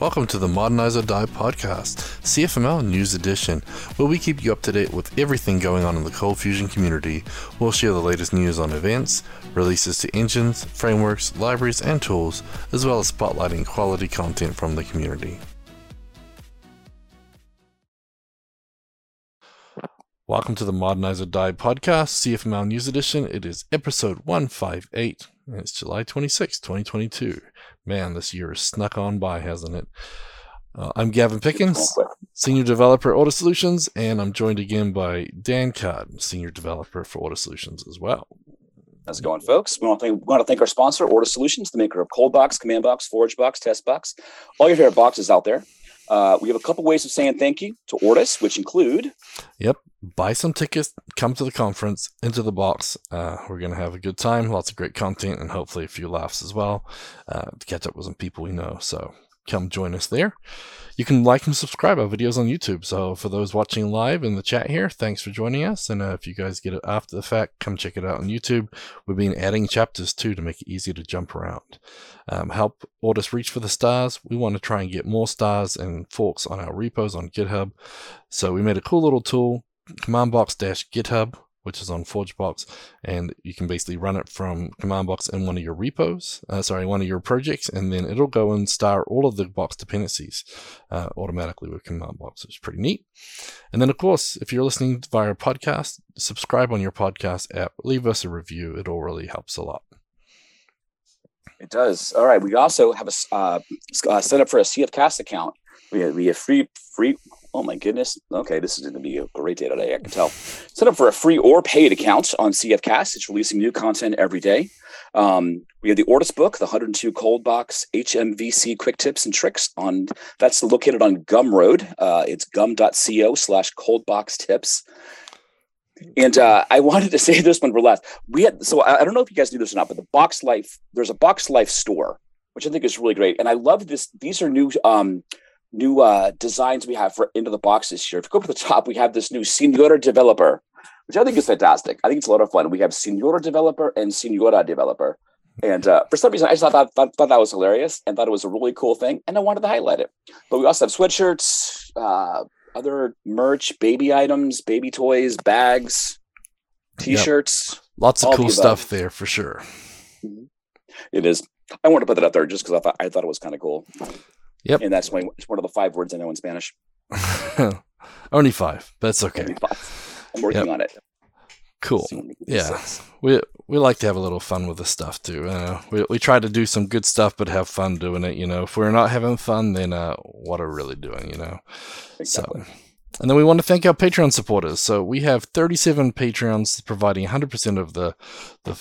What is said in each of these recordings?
Welcome to the Modernize or Die podcast, CFML News Edition, where we keep you up to date with everything going on in the Cold Fusion community. We'll share the latest news on events, releases to engines, frameworks, libraries, and tools, as well as spotlighting quality content from the community. Welcome to the Modernize or Die podcast, CFML News Edition. It is episode 158, and it's July 26, 2022. Man, this year has snuck on by, hasn't it? Uh, I'm Gavin Pickin, Senior Developer at Ortus Solutions, and I'm joined again by Dan Card, Senior Developer for Ortus Solutions as well. How's it going, folks? We want, to thank, we want to thank our sponsor, Ortus Solutions, the maker of Cold Box, Command Box, Forge Box, Test Box, all your favorite boxes out there. Uh, we have a couple ways of saying thank you to Ortus, which include. Yep. Buy some tickets, come to the conference, into the box. Uh, we're going to have a good time, lots of great content, and hopefully a few laughs as well uh, to catch up with some people we know. So come join us there. You can like and subscribe our videos on YouTube. So for those watching live in the chat here, thanks for joining us. And uh, if you guys get it after the fact, come check it out on YouTube. We've been adding chapters too to make it easier to jump around. Um, help Ortus reach for the stars. We want to try and get more stars and forks on our repos on GitHub. So we made a cool little tool, command box dash GitHub which is on ForgeBox, and you can basically run it from command box in one of your repos, uh, sorry, one of your projects, and then it'll go and star all of the box dependencies uh, automatically with command box, which is pretty neat. And then, of course, if you're listening via podcast, subscribe on your podcast app, leave us a review. It all really helps a lot. It does. All right. We also have a uh, uh, set up for a CFcast account. We have, we have free free Oh my goodness. Okay, this is going to be a great day today. I can tell. Set up for a free or paid account on CFcast. It's releasing new content every day. Um, we have the Ortus book, the 102 Cold Box HMVC Quick Tips and Tricks. On that's located on Gumroad. Uh, it's gum.co slash cold box tips. And uh, I wanted to say this one for last. We had so I, I don't know if you guys knew this or not, but the Box Life there's a Box Life store, which I think is really great. And I love this. These are new. Um, new uh, designs we have for into the box this year. If you go to the top, we have this new Senora Developer, which I think is fantastic. I think it's a lot of fun. We have Senora Developer and Senora Developer. And uh, for some reason, I just thought that, thought, thought, that was hilarious and thought it was a really cool thing. And I wanted to highlight it. But we also have sweatshirts, uh, other merch, baby items, baby toys, bags, t shirts. Yep. Lots of cool stuff there for sure. Mm-hmm. It is. I wanted to put that up there just because I thought I thought it was kind of cool. Yep. And that's one, it's one of the five words I know in Spanish. Only five. That's okay. I'm working yep. on it. Cool. Yeah. We we like to have a little fun with the stuff too. Uh, we we try to do some good stuff, but have fun doing it. You know, if we're not having fun, then uh, what are we really doing? You know. Exactly. So and then we want to thank our Patreon supporters. So we have 37 Patreons providing 100% of the the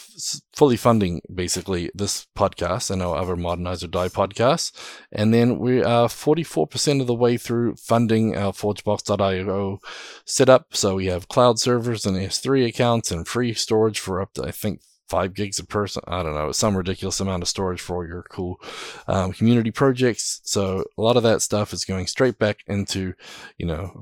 fully funding basically this podcast and our other Modernize or Die podcasts. And then we are 44% of the way through funding our ForgeBox.io setup. So we have cloud servers and S3 accounts and free storage for up to I think five gigs a person. I don't know, some ridiculous amount of storage for your cool um, community projects. So a lot of that stuff is going straight back into, you know,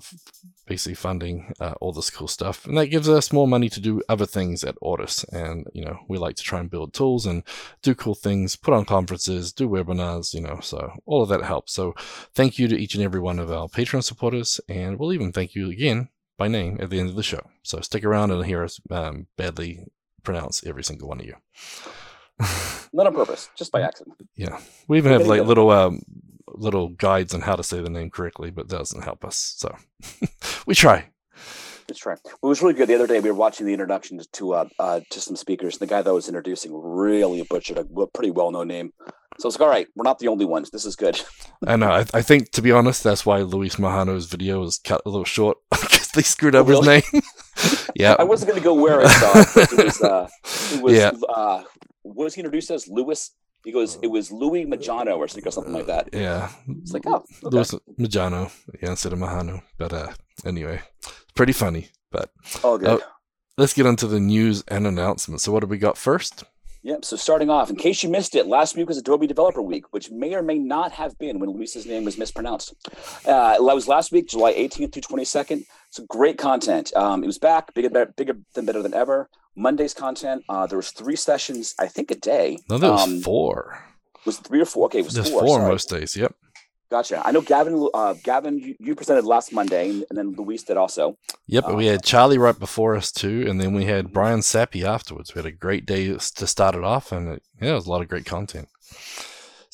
basically funding uh, all this cool stuff, and that gives us more money to do other things at Ortus. And you know, we like to try and build tools and do cool things, put on conferences, do webinars. You know, so all of that helps. So thank you to each and every one of our Patreon supporters, and we'll even thank you again by name at the end of the show. So stick around and hear us um, badly pronounce every single one of you. Not on purpose, just by accident. Yeah, we even have like little um, little guides on how to say the name correctly, but that doesn't help us. So we try. Try. Well, it was really good. The other day we were watching the introduction to uh, uh, to some speakers. And the guy that was introducing really butchered a pretty well known name. So it's like, all right, we're not the only ones. This is good. I know. I, I think, to be honest, that's why Luis Majano's video was cut a little short because they screwed up oh, really? his name. Yeah. I wasn't going to go where I saw it. it was, uh, it was yeah. uh, what was he introduced as? Lewis. He goes, it was Louis Majano or something like that. Yeah. It's like, oh, okay. Louis Majano, yeah, instead of Mahano. But uh, anyway, pretty funny. But oh, good. Uh, let's get into the news and announcements. So, what do we got first? Yep. So starting off, in case you missed it, last week was Adobe Developer Week, which may or may not have been when Luis's name was mispronounced. Uh, it was last week, July 18th through 22nd. So great content. Um, it was back, bigger, bigger than better than ever. Monday's content. Uh, there was three sessions, I think, a day. No, there was um, four. Was it three or four? Okay, it was There's four. four most days. Yep. Gotcha. I know Gavin. Uh, Gavin, you, you, presented last Monday, and then Luis did also. Yep, we had Charlie right before us too, and then we had Brian Sappey afterwards. We had a great day to start it off, and it, yeah, it was a lot of great content.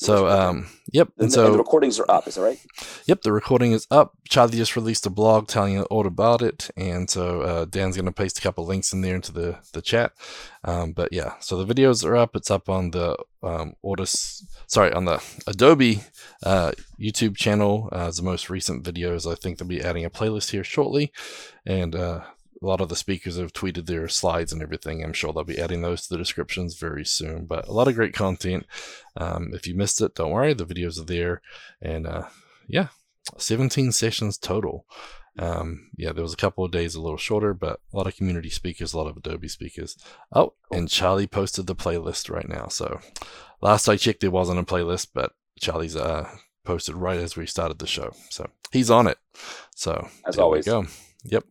So, um, yep. And, and so and the recordings are up. Is that right? Yep, the recording is up. Charlie just released a blog telling you all about it, and so uh, Dan's going to paste a couple links in there into the the chat. Um, but yeah, so the videos are up. It's up on the um, Ortus, sorry, on the Adobe uh, YouTube channel. Uh, the most recent videos. I think they'll be adding a playlist here shortly, and uh, a lot of the speakers have tweeted their slides and everything. I'm sure they'll be adding those to the descriptions very soon. But a lot of great content. Um, if you missed it, don't worry, the videos are there. And uh, yeah, 17 sessions total. Um, yeah, there was a couple of days a little shorter, but a lot of community speakers, a lot of Adobe speakers. Oh, and Charlie posted the playlist right now. So last I checked, there wasn't a playlist, but Charlie's uh, posted right as we started the show. So he's on it. So as always, go. Yep.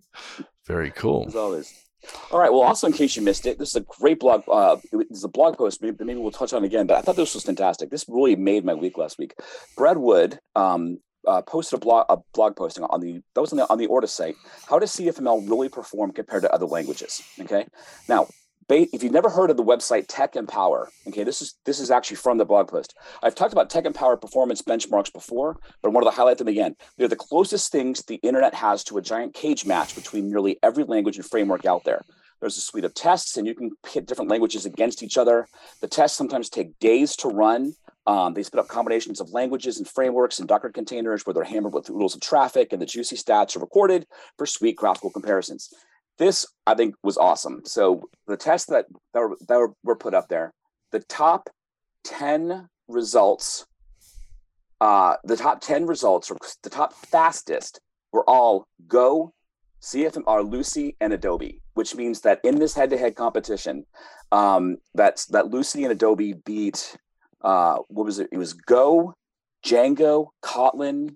Very cool. As always. All right. Well, also in case you missed it, this is a great blog. Uh, this is a blog post. Maybe, maybe we'll touch on again. But I thought this was fantastic. This really made my week last week. Brad Wood um, uh, posted a blog a blog posting on the that was on the on the Ortus site. How does CFML really perform compared to other languages? Okay. Now if you've never heard of the website Tech Empower, okay, this is this is actually from the blog post. I've talked about Tech Empower performance benchmarks before, but I wanted to highlight them again. They're the closest things the internet has to a giant cage match between nearly every language and framework out there. There's a suite of tests, and you can pit different languages against each other. The tests sometimes take days to run. Um, they spit up combinations of languages and frameworks and Docker containers where they're hammered with rules of traffic, and the juicy stats are recorded for sweet graphical comparisons this I think was awesome. So the tests that that were, that were, put up there, the top ten results, uh, the top ten results or the top fastest were all Go, CFMR, Lucee, and Adobe, which means that in this head-to-head competition, um, that's that Lucee and Adobe beat. Uh, what was it? It was Go, Django, Kotlin,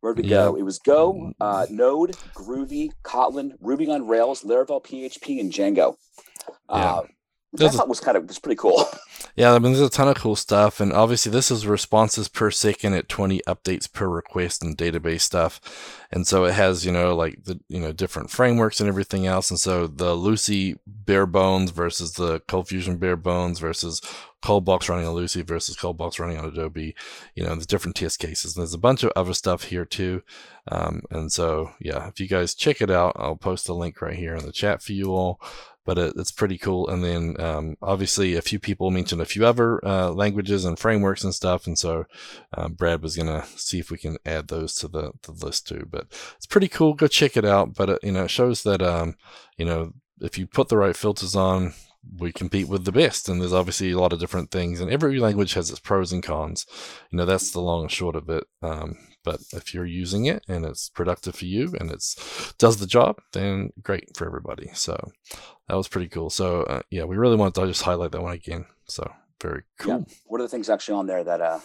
Where'd we go? It was Go, uh, Node, Groovy, Kotlin, Ruby on Rails, Laravel, PHP, and Django. Uh, which I thought was kind of was pretty cool. Yeah, I mean, there's a ton of cool stuff, and obviously this is responses per second at 20 updates per request and database stuff, and so it has you know like the you know different frameworks and everything else, and so the Lucee bare bones versus the ColdFusion bare bones versus ColdBox running on Lucee versus ColdBox running on Adobe, you know, the different test cases. And there's a bunch of other stuff here too, um, and so yeah, if you guys check it out, I'll post a link right here in the chat for you all but it, it's pretty cool. And then um, obviously a few people mentioned a few other uh, languages and frameworks and stuff, and so um, Brad was gonna see if we can add those to the, the list too. But it's pretty cool. Go check it out. But it, you know, it shows that um, you know if you put the right filters on, we compete with the best. And there's obviously a lot of different things, and every language has its pros and cons. You know, that's the long and short of it. Um, but if you're using it and it's productive for you and it's does the job, then great for everybody. So that was pretty cool. So uh, yeah, we really wanted to just highlight that one again. So very cool. Yeah. What are the things actually on there that uh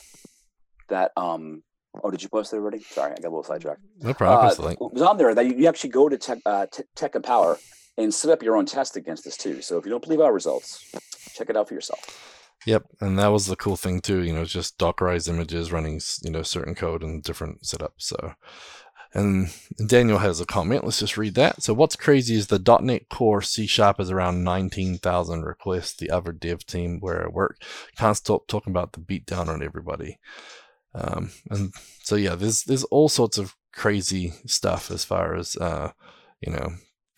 that um Oh, did you post it already? Sorry, I got a little sidetracked. No problem. Uh, it was on there that you, actually go to Tech, uh, Tech Empower and set up your own test against this too. So if you don't believe our results, check it out for yourself. Yep, and that was the cool thing too. You know, just Dockerized images running, you know, certain code and different setups. So, and Daniel has a comment. Let's just read that. So, what's crazy is the .NET Core C Sharp is around 19,000 requests. The other dev team where I work can't stop talking about the beatdown on everybody. Um, and so, yeah, there's there's all sorts of crazy stuff as far as uh, you know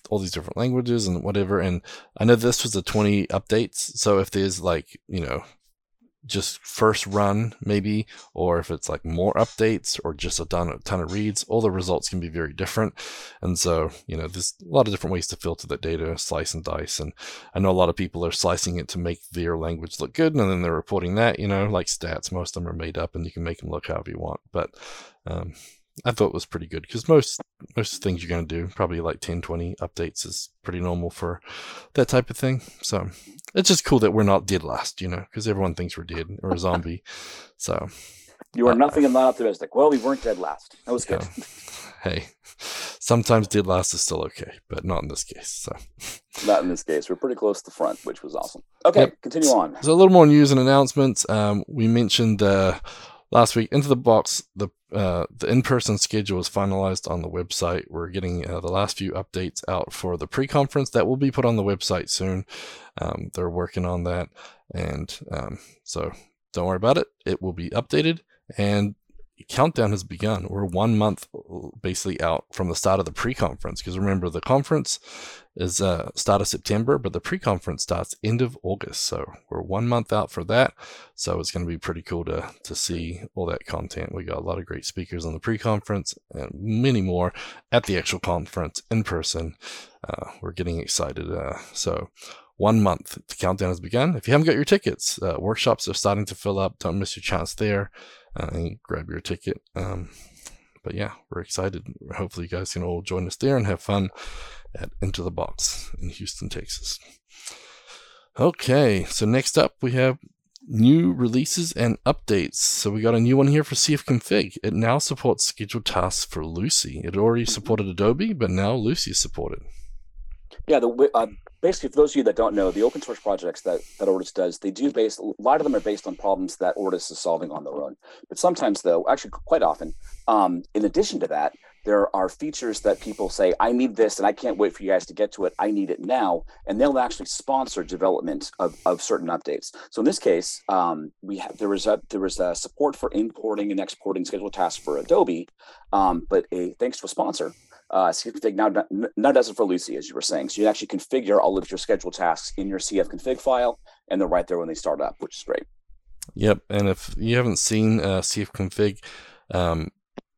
all these different languages and whatever. And I know this was a 20 updates. So if there's like, you know, just first run maybe, or if it's like more updates or just a ton, a ton of reads, all the results can be very different. And so, you know, there's a lot of different ways to filter that data, slice and dice. And I know a lot of people are slicing it to make their language look good. And then they're reporting that, you know, like stats, most of them are made up and you can make them look however you want. But, um, I thought was pretty good because most most things you're going to do probably like 10 20 updates is pretty normal for that type of thing. So it's just cool that we're not dead last you know because everyone thinks we're dead or a zombie. So you are uh, nothing and not optimistic. Well we weren't dead last. That was good. Hey sometimes dead last is still okay but not in this case so. Not in this case. We're pretty close to the front which was awesome. Okay yep. continue on. So a little more news and announcements. Um, we mentioned the uh, last week into the box the uh, the in-person schedule is finalized on the website. We're getting uh, the last few updates out for the pre-conference that will be put on the website soon. Um, they're working on that and um, so don't worry about it. It will be updated and countdown has begun. We're one month basically out from the start of the pre-conference because remember the conference is uh, start of September, but the pre-conference starts end of August. So we're one month out for that. So it's going to be pretty cool to to see all that content. We got a lot of great speakers on the pre-conference and many more at the actual conference in person. Uh, we're getting excited. Uh, so one month. The countdown has begun. If you haven't got your tickets, uh, workshops are starting to fill up. Don't miss your chance there uh, and grab your ticket. Um, but yeah, we're excited. Hopefully, you guys can all join us there and have fun at Into the Box in Houston, Texas. Okay, so next up we have new releases and updates. So we got a new one here for CF Config. It now supports scheduled tasks for Lucee. It already supported Adobe, but now Lucee is supported. Yeah, the uh, basically, for those of you that don't know, the open source projects that that Ortus does, they do base a lot of them are based on problems that Ortus is solving on their own. But sometimes, though, actually, quite often, um, in addition to that, there are features that people say, "I need this, and I can't wait for you guys to get to it. I need it now," and they'll actually sponsor development of, of certain updates. So in this case, um, we have there was a there was a support for importing and exporting scheduled tasks for Adobe, um, but a thanks to a sponsor uh, CF now, now does it for Lucee, as you were saying. So you actually configure all of your scheduled tasks in your CF config file, and they're right there when they start up, which is great. Yep. And if you haven't seen uh, CF config, um,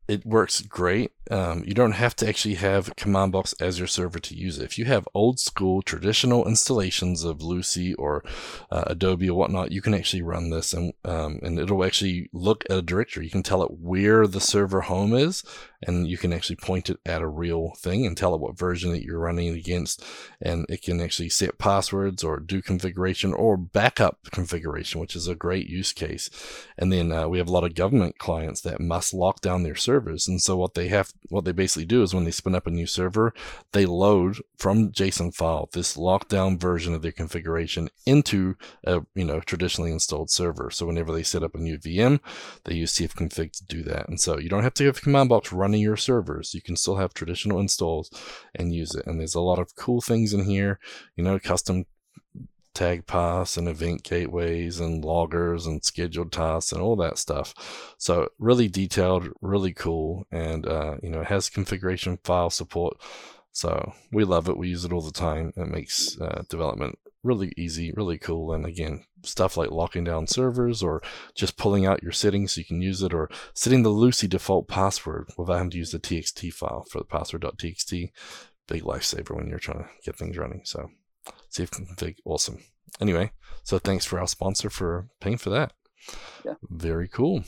it works great. Um, you don't have to actually have command box as your server to use it. If you have old school traditional installations of Lucee or uh, Adobe or whatnot, you can actually run this and um, and it'll actually look at a directory. You can tell it where the server home is, and you can actually point it at a real thing and tell it what version that you're running against, and it can actually set passwords or do configuration or backup configuration, which is a great use case. And then uh, we have a lot of government clients that must lock down their servers, and so what they have what they basically do is when they spin up a new server, they load from JSON file this lockdown version of their configuration into a you know traditionally installed server. So whenever they set up a new VM, they use cfconfig to do that. And so you don't have to have command box running your servers. You can still have traditional installs and use it. And there's a lot of cool things in here, you know, custom tag paths and event gateways and loggers and scheduled tasks and all that stuff. So really detailed, really cool, and uh, you know it has configuration file support. So we love it. We use it all the time. It makes uh, development really easy, really cool. And again, stuff like locking down servers or just pulling out your settings so you can use it or setting the Lucee default password without having to use the txt file for the password.txt. Big lifesaver when you're trying to get things running. So CF config, awesome. Anyway, so thanks for our sponsor for paying for that. Yeah. Very cool.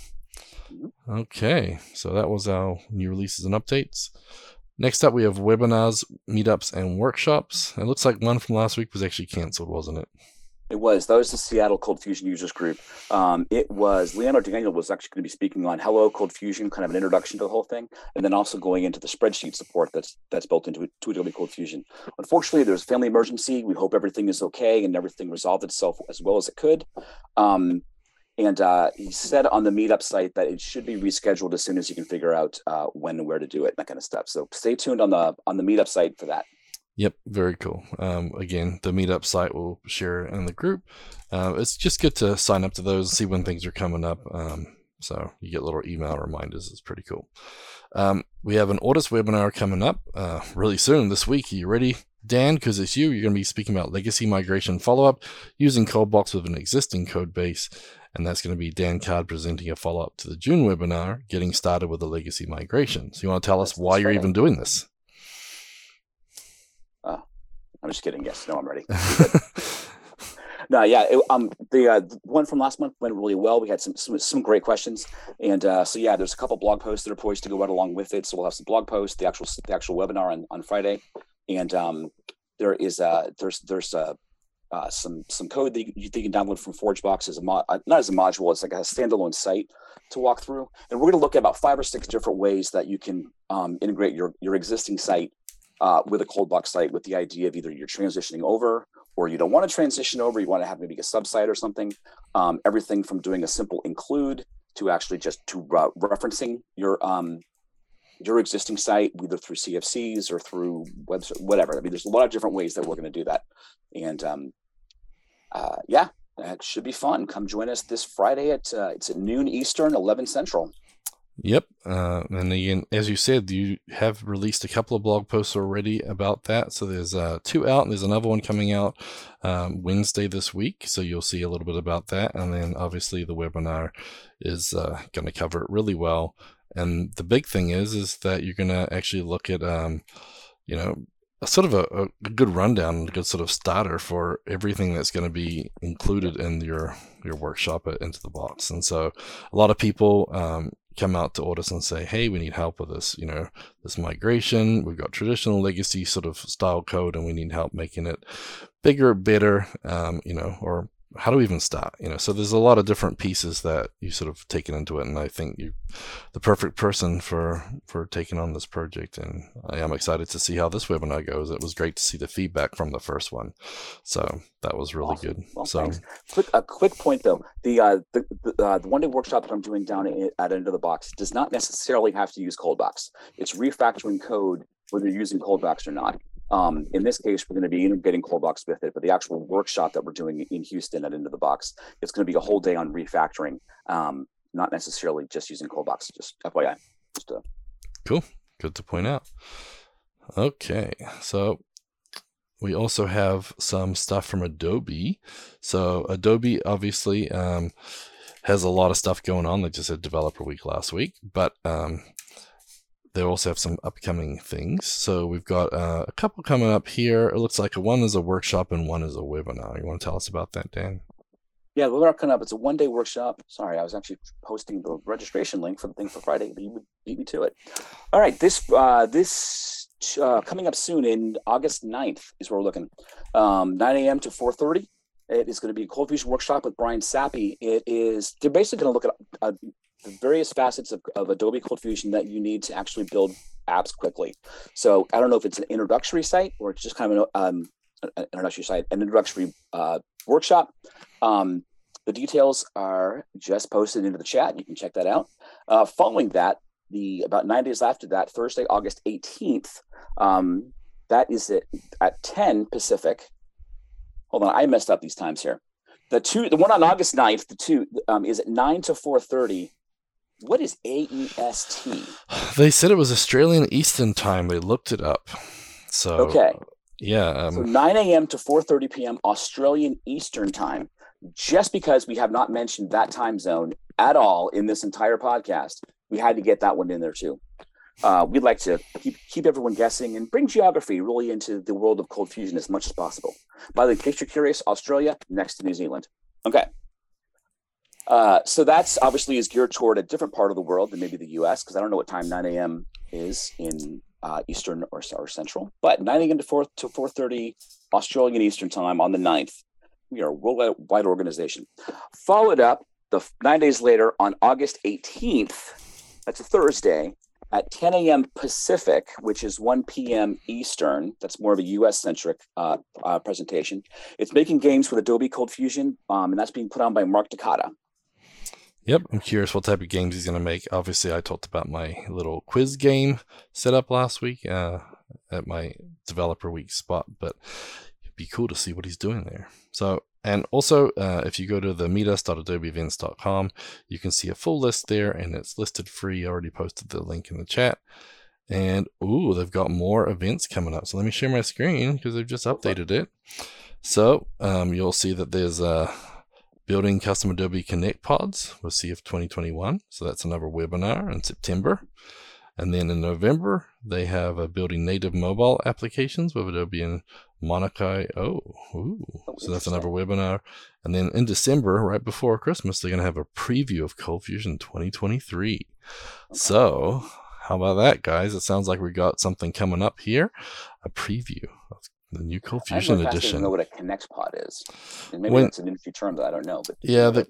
Mm-hmm. Okay, so that was our new releases and updates. Next up, we have webinars, meetups, and workshops. It looks like one from last week was actually canceled, wasn't it? It was. That was the Seattle Cold Fusion Users Group. Um, it was Leonardo Daniel was actually going to be speaking on Hello Cold Fusion, kind of an introduction to the whole thing, and then also going into the spreadsheet support that's that's built into to Adobe Cold Fusion. Unfortunately, there's a family emergency. We hope everything is okay and everything resolved itself as well as it could. Um, and uh, he said on the meetup site that it should be rescheduled as soon as you can figure out uh, when and where to do it, that kind of stuff. So stay tuned on the on the meetup site for that. Yep, very cool. Um, again, the meetup site will share in the group. Uh, it's just good to sign up to those and see when things are coming up. Um, so you get little email reminders. It's pretty cool. Um, we have an Ortus webinar coming up uh, really soon this week. Are you ready, Dan? Because it's you. You're going to be speaking about legacy migration follow up using ColdBox with an existing code base. And that's going to be Dan Card presenting a follow up to the June webinar, getting started with the legacy migration. So you want to tell us why you're even doing this? I'm just kidding. Yes, no, I'm ready. no, yeah, it, um, the uh, one from last month went really well. We had some some, some great questions, and uh, so yeah, there's a couple blog posts that are poised to go right along with it. So we'll have some blog posts, the actual the actual webinar on, on Friday, and um, there is uh there's there's uh, uh, some some code that you, you can download from ForgeBox as a mod, uh, not as a module. It's like a standalone site to walk through, and we're going to look at about five or six different ways that you can um, integrate your your existing site uh, with a cold box site with the idea of either you're transitioning over or you don't want to transition over, you want to have maybe a subsite or something. Um, everything from doing a simple include to actually just to referencing your um, your existing site, either through CFCs or through website, whatever. I mean, there's a lot of different ways that we're going to do that. And um, uh, yeah, that should be fun. Come join us this Friday at uh, it's at noon Eastern, 11 Central. Yep. Uh, and again, as you said, you have released a couple of blog posts already about that. So there's uh, two out, and there's another one coming out um, Wednesday this week. So you'll see a little bit about that. And then obviously the webinar is uh, going to cover it really well. And the big thing is, is that you're going to actually look at, um, you know, a sort of a, a, good rundown, a good sort of starter for everything that's going to be included in your your workshop at Into the Box. And so, a lot of people um, come out to us and say, "Hey, we need help with this. You know, this migration. We've got traditional legacy sort of style code, and we need help making it bigger, better. Um, you know, or how do we even start? You know, so there's a lot of different pieces that you sort of taken into it, and I think you, the perfect person for for taking on this project. And I am excited to see how this webinar goes. It was great to see the feedback from the first one, so that was really awesome. good. Well, so, thanks. quick a quick point though, the uh, the the, uh, the one day workshop that I'm doing down at Into the Box does not necessarily have to use ColdBox. It's refactoring code whether you're using ColdBox or not. Um, in this case, we're going to be integrating ColdBox with it, but the actual workshop that we're doing in Houston at Into the Box, it's going to be a whole day on refactoring, um, not necessarily just using ColdBox. Just FYI. Just, cool. Good to point out. Okay, so we also have some stuff from Adobe. So Adobe obviously um, has a lot of stuff going on. They just had Developer Week last week, but um, they also have some upcoming things. So we've got uh, a couple coming up here. It looks like one is a workshop and one is a webinar. You want to tell us about that, Dan? Yeah, webinar coming up. It's a one-day workshop. Sorry, I was actually posting the registration link for the thing for Friday, but you beat me to it. All right, this uh, this uh, coming up soon in August 9th is where we're looking. Um, 9 a.m. to 4:30. It is going to be a cold fusion workshop with Brian Sappey. It is they're basically going to look at uh, the various facets of, of Adobe Cold Fusion that you need to actually build apps quickly. So I don't know if it's an introductory site or it's just kind of an, um, an introductory site, an introductory uh, workshop. Um, the details are just posted into the chat. You can check that out. Uh, following that, the about nine days after that, Thursday, August 18th, um, that is it at 10 Pacific. Hold on, I messed up these times here. The two, the one on August 9th, the two um, is at 9 to 4:30 what is AEST? They said it was Australian Eastern Time. They looked it up. So okay, yeah. Um, so 9 a.m. to 4:30 p.m. Australian Eastern Time. Just because we have not mentioned that time zone at all in this entire podcast, we had to get that one in there too. Uh, we'd like to keep keep everyone guessing and bring geography really into the world of cold fusion as much as possible. By the way, in case you're curious, Australia next to New Zealand. Okay. Uh, so that's obviously is geared toward a different part of the world than maybe the U.S. because I don't know what time 9 a.m. is in uh, Eastern or, or Central, but 9 a.m. to 4 to 4:30 Australian Eastern Time on the 9th. We are a worldwide organization. Followed up the nine days later on August 18th. That's a Thursday at 10 a.m. Pacific, which is 1 p.m. Eastern. That's more of a U.S. centric uh, uh, presentation. It's making games with Adobe Cold Fusion, um, and that's being put on by Mark Takata. Yep, I'm curious what type of games he's going to make. Obviously, I talked about my little quiz game set up last week uh, at my developer week spot, but it'd be cool to see what he's doing there. So, and also, uh, if you go to the meetus.adobeevents.com, you can see a full list there, and it's listed free. I already posted the link in the chat. And ooh, they've got more events coming up. So let me share my screen because they've just updated it. So um, you'll see that there's a building custom Adobe Connect pods with CF 2021. So that's another webinar in September. And then in November, they have a building native mobile applications with Adobe and Monaca. Oh, ooh. Oh, so that's another webinar. And then in December, right before Christmas, they're going to have a preview of Cold Fusion 2023. Okay. So, how about that, guys? It sounds like we got something coming up here a preview the new Cold Fusion I edition. I don't know what a Connect Pod is. And maybe when, that's an industry term that I don't know. But yeah, the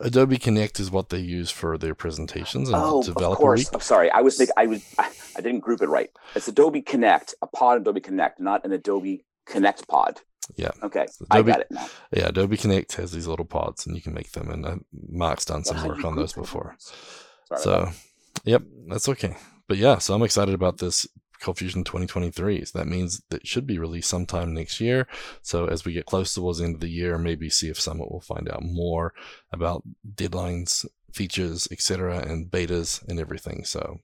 Adobe Connect is what they use for their presentations and oh, developer of course. week. I'm sorry, I was I was I, I didn't group it right. It's Adobe Connect, a pod Adobe Connect, not an Adobe Connect Pod. Yeah. Okay. So Adobe, I got it now. Yeah, Adobe Connect has these little pods, and you can make them. And uh, Mark's done some work on those before. So, yep, that's okay. But yeah, so I'm excited about this ColdFusion 2023. So that means that should be released sometime next year. So as we get close towards the end of the year, maybe CF Summit will find out more about deadlines, features, etc., and betas and everything. So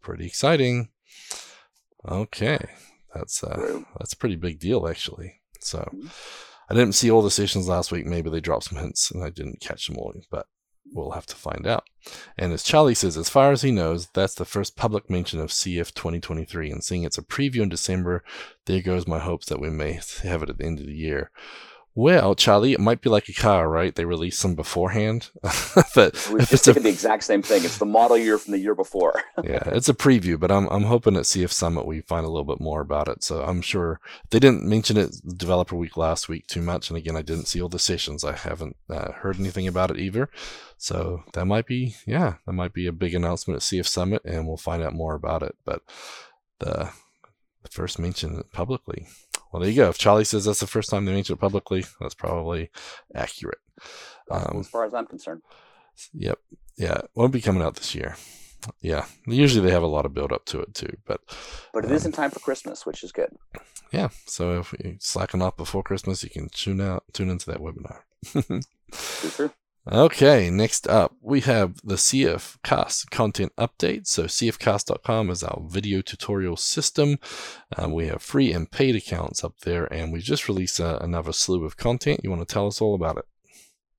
pretty exciting. Okay, that's uh, that's a pretty big deal actually. So mm-hmm. I didn't see all the sessions last week. Maybe they dropped some hints and I didn't catch them all, but we'll have to find out. And as Charlie says, as far as he knows, that's the first public mention of CF 2023. And seeing it's a preview in December, there goes my hopes that we may have it at the end of the year. Well, Charlie, it might be like a car, right? They release them beforehand. but We're just thinking a, the exact same thing. It's the model year from the year before. yeah, it's a preview, but I'm I'm hoping at CF Summit we find a little bit more about it. So I'm sure they didn't mention it developer week last week too much, and again, I didn't see all the sessions. I haven't uh, heard anything about it either. So that might be, yeah, that might be a big announcement at CF Summit, and we'll find out more about it. But the, the first mention publicly well, there you go. If Charlie says that's the first time they mentioned it publicly, that's probably accurate. Um, as far as I'm concerned. Yep. Yeah. Won't be coming out this year. Yeah. Usually they have a lot of build up to it too, but. But it um, is in time for Christmas, which is good. Yeah. So if you slacken off before Christmas, you can tune out, tune into that webinar. Super. Okay, next up, we have the CF Cast content update. So, cfcast.com is our video tutorial system. Uh, we have free and paid accounts up there, and we just released uh, another slew of content. You want to tell us all about it?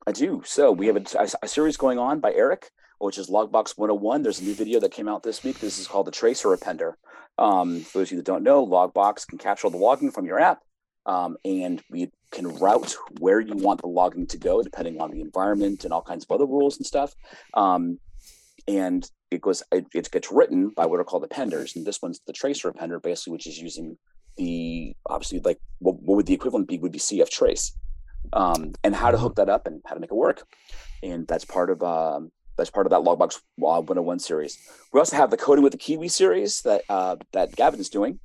I do. So, we have a, a, a series going on by Eric, which is Logbox 101. There's a new video that came out this week. This is called the Tracer Appender. Um, for those of you that don't know, Logbox can capture the logging from your app um, and we can route where you want the logging to go depending on the environment and all kinds of other rules and stuff. Um, and it goes, it, it, gets written by what are called appenders, and this one's the tracer appender, basically, which is using the obviously like what, what would the equivalent be would be CF trace, um, and how to hook that up and how to make it work, and that's part of um, that's part of that Logbox 101 series. We also have the coding with the Kiwi series that uh, that Gavin's doing,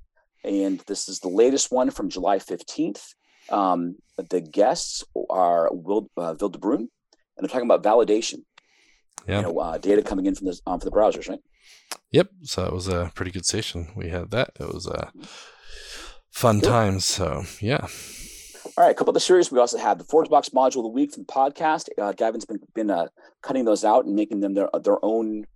and this is the latest one from July 15th. Um, the guests are Will uh, Bruin, and they're talking about validation. Yeah, you know, uh, data coming in from the um, for the browsers, right? Yep. So it was a pretty good session. We had that. It was a uh, fun cool. times. So yeah. All right, a couple of the series. We also have the ForgeBox module of the week from the podcast. Uh, Gavin's been been uh, cutting those out and making them their their own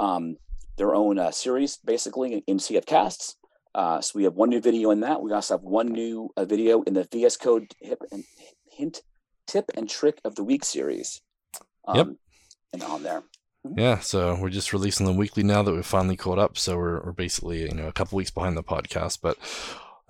um, their own uh, series, basically in CF casts. Uh, so we have one new video in that. We also have one new uh, video in the VS Code hip and hint tip and trick of the week series. Um, yep. And on there. Mm-hmm. Yeah, so we're just releasing them weekly now that we've finally caught up. So we're, we're basically you know a couple weeks behind the podcast, but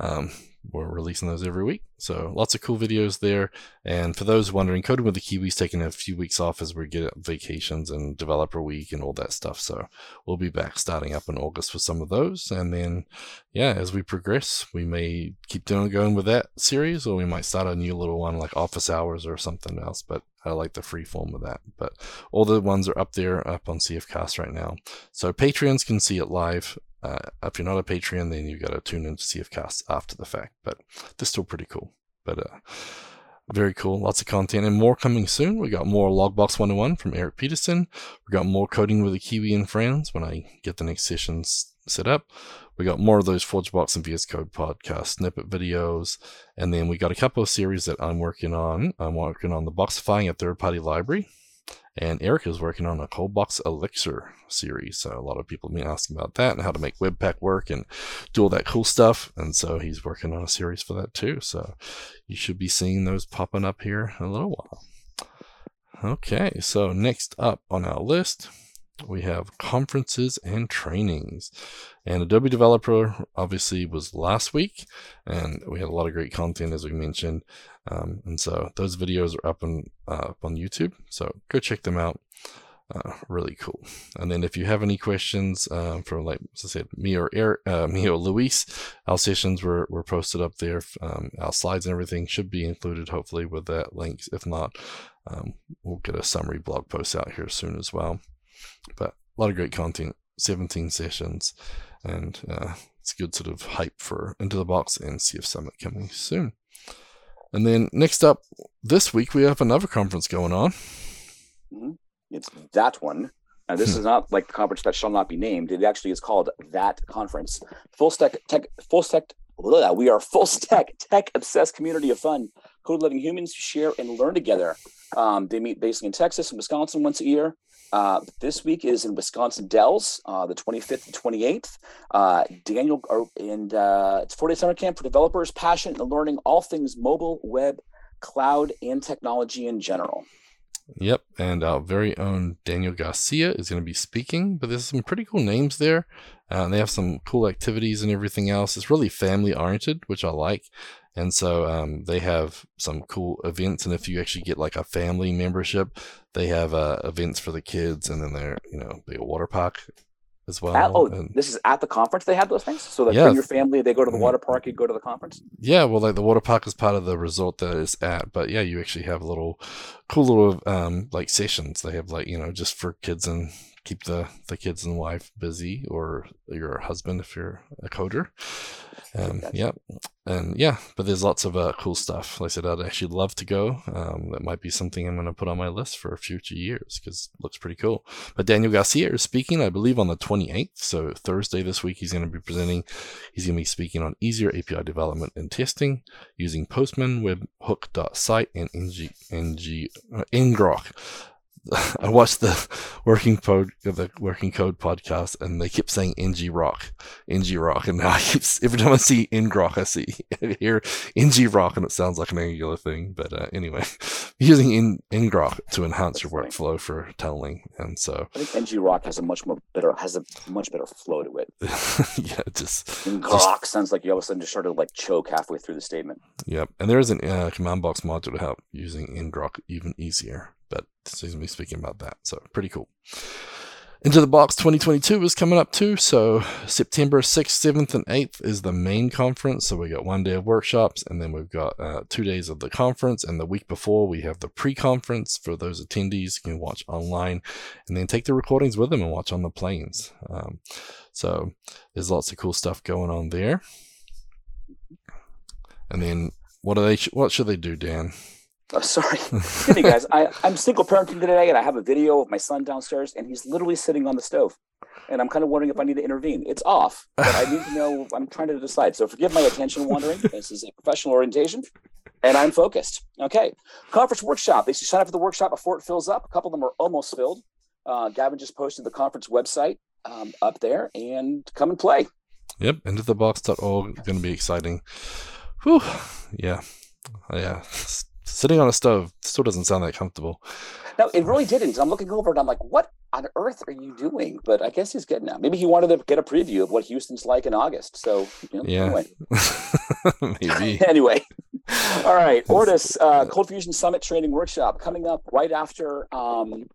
um, we're releasing those every week. So lots of cool videos there. And for those wondering, Coding with the Kiwis taking a few weeks off as we get vacations and developer week and all that stuff. So we'll be back starting up in August for some of those. And then, yeah, as we progress, we may keep doing going with that series, or we might start a new little one like Office Hours or something else. But I like the free form of that. But all the ones are up there, up on CFcast right now. So Patreons can see it live uh, if you're not a Patreon, then you've got to tune in to CF Casts after the fact. But they're still pretty cool. But uh, very cool. Lots of content and more coming soon. We got more Logbox 101 from Eric Peterson. We got more coding with the Kiwi and friends when I get the next sessions set up. We got more of those ForgeBox and VS Code podcast snippet videos. And then we got a couple of series that I'm working on. I'm working on the Boxifying a third party library. And Eric is working on a ColdBox Elixir series. So a lot of people have been asking about that and how to make Webpack work and do all that cool stuff. And so he's working on a series for that too. So you should be seeing those popping up here in a little while. Okay, so next up on our list, we have conferences and trainings. And Adobe Developer obviously was last week, and we had a lot of great content as we mentioned. Um, and so those videos are up on uh, up on YouTube. So go check them out. Uh, really cool. And then if you have any questions um, from like as I said, me or Eric, uh, me or Luis, our sessions were, were posted up there. Um, our slides and everything should be included hopefully with that link. If not, um, we'll get a summary blog post out here soon as well. But a lot of great content, 17 sessions, and uh, it's good sort of hype for Into the Box and CF Summit coming soon. And then next up this week, we have another conference going on. Mm-hmm. It's that one. Now, this is not like the conference that shall not be named. It actually is called that conference. Full stack tech, full stack. Blah, we are full stack tech obsessed community of fun, code living humans share and learn together. Um, they meet basically in Texas and Wisconsin once a year. Uh, this week is in Wisconsin Dells, uh, the 25th and 28th. Uh, Daniel, and uh, it's four day summer camp for developers passionate in learning all things mobile, web, cloud, and technology in general. Yep, and our very own Daniel Garcia is going to be speaking, but there's some pretty cool names there. Uh, they have some cool activities and everything else. It's really family oriented, which I like. And so um, they have some cool events. And if you actually get like a family membership, they have uh, events for the kids, and then they're you know the water park as well. At, oh, and, this is at the conference. They have those things, so that yeah. your family, they go to the water park, you go to the conference. Yeah, well, like the water park is part of the resort that it's at, but yeah, you actually have little, cool little um like sessions. They have like you know just for kids and keep the the kids and wife busy, or your husband if you're a coder. Um, yeah, and yeah, but there's lots of uh, cool stuff. Like I said, I'd actually love to go. Um, that might be something I'm going to put on my list for future years because it looks pretty cool. But Daniel Garcia is speaking, I believe, on the 28th. So Thursday this week, he's going to be presenting. He's going to be speaking on easier API development and testing using Postman, Webhook.site, and NG, NG, uh, ngrok. I watched the working code the working code podcast, and they kept saying ng rock, ng rock, and now I keep every time I see ngrok, I see I hear ng rock, and it sounds like an angular thing. But uh, anyway, using in ngrok to enhance your workflow for tunneling, and so I think ng rock has a much more better has a much better flow to it. yeah, just ngrok sounds like you all of a sudden just started like choke halfway through the statement. Yep, and there is a uh, command box module to help using ngrok even easier but he's going to be speaking about that. So pretty cool. Into the Box 2022 is coming up too. So September 6th, 7th, and 8th is the main conference. So we got one day of workshops, and then we've got uh, two days of the conference. And the week before, we have the pre-conference for those attendees. You can watch online, and then take the recordings with them and watch on the planes. Um, so there's lots of cool stuff going on there. And then what do they? What should they do, Dan? Oh, sorry. Excuse me, guys. I, I'm single parenting today, and I have a video of my son downstairs, and he's literally sitting on the stove. And I'm kind of wondering if I need to intervene. It's off, but I need to know. I'm trying to decide. So forgive my attention wandering. This is a professional orientation, and I'm focused. Okay. Conference workshop. They should sign up for the workshop before it fills up. A couple of them are almost filled. Uh, Gavin just posted the conference website um, up there, and come and play. Yep. Intothebox.org. Going to be exciting. Whew. Yeah. Yeah sitting on a stove still doesn't sound that comfortable. No, it really didn't. I'm looking over and I'm like, what on earth are you doing? But I guess he's getting now. Maybe he wanted to get a preview of what Houston's like in August. So, you know, yeah. Anyway. Maybe. anyway. All right. Ortus uh, Cold Fusion Summit Training Workshop coming up right after um,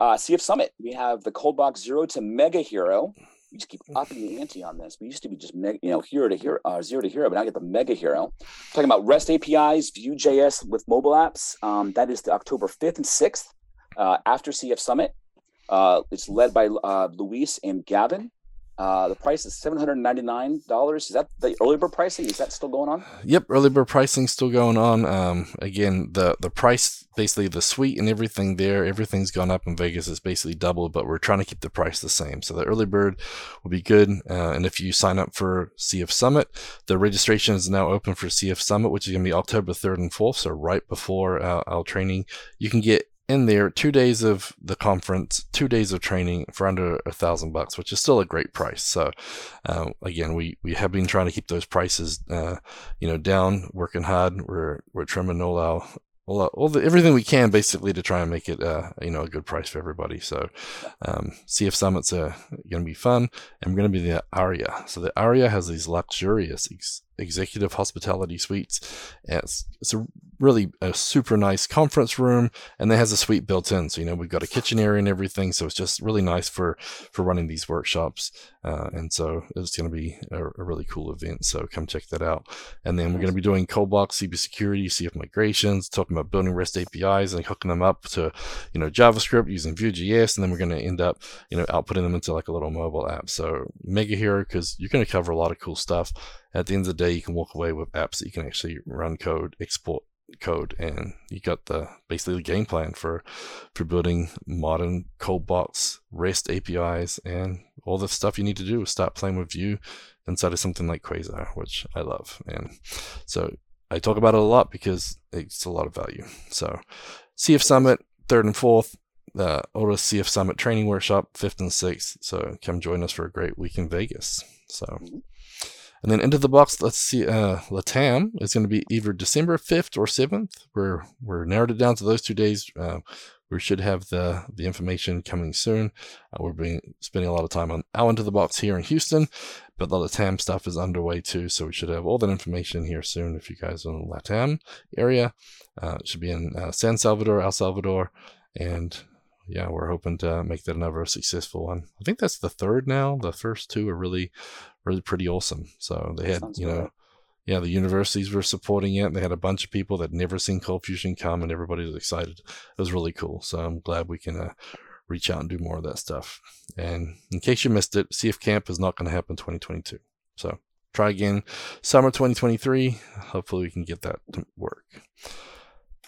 uh, CF Summit. We have the Cold Box Zero to Mega Hero we just keep upping the ante on this. We used to be just you know hero to hero, uh, zero to hero, but now get the mega hero. talking about REST APIs, Vue.js with mobile apps. Um, that is the October fifth and sixth uh, after CF Summit. Uh, it's led by uh, Luis and Gavin. Uh, the price is seven hundred ninety nine dollars. Is that the early bird pricing? Is that still going on? Yep, early bird pricing still going on. Um, again, the the price, basically the suite and everything there, everything's gone up in Vegas. It's basically doubled, but we're trying to keep the price the same. So the early bird will be good. Uh, and if you sign up for CF Summit, the registration is now open for CF Summit, which is going to be October third and fourth, so right before uh, our training. You can get in there two days of the conference two days of training for under a thousand bucks which is still a great price so uh, again we we have been trying to keep those prices uh, you know down working hard we're we're trimming all our all, all the everything we can basically to try and make it uh, you know a good price for everybody. So um, CF Summit's uh, going to be fun, and we're going to be the Aria. So the Aria has these luxurious ex- executive hospitality suites. It's it's a really a super nice conference room, and it has a suite built in. So you know we've got a kitchen area and everything. So it's just really nice for for running these workshops. Uh, and so it's going to be a, a, really cool event. So come check that out. And then we're going to be doing Coldbox, CB security, CF migrations, talking about building REST APIs and hooking them up to you know JavaScript using Vue.js, and then we're going to end up you know outputting them into like a little mobile app. So mega hero because you're going to cover a lot of cool stuff at the end of the day, you can walk away with apps that you can actually run code, export code, and you got the basically the game plan for for building modern ColdBox REST APIs and all the stuff you need to do to start playing with Vue inside of something like Quasar, which I love. And so I talk about it a lot because it's a lot of value. So CF Summit, third and fourth, the Ortus CF Summit training workshop, fifth and sixth. So come join us for a great week in Vegas. So, mm-hmm. And then into the box, let's see, uh, Latam is going to be either December 5th or 7th. We're, we're narrowed it down to those two days. Uh, we should have the the information coming soon. Uh, we're being spending a lot of time on out into the box here in Houston, but the Latam stuff is underway too, so we should have all that information here soon. If you guys are in the Latam area, uh, it should be in uh, San Salvador, El Salvador, and yeah, we're hoping to make that another successful one. I think that's the third now. The first two are really, really pretty awesome. So they had, Sounds you know, yeah, the universities were supporting it. They had a bunch of people that never seen Cold Fusion come, and everybody was excited. It was really cool. So I'm glad we can uh, reach out and do more of that stuff. And in case you missed it, CF Camp is not going to happen 2022. So try again summer 2023. Hopefully we can get that to work.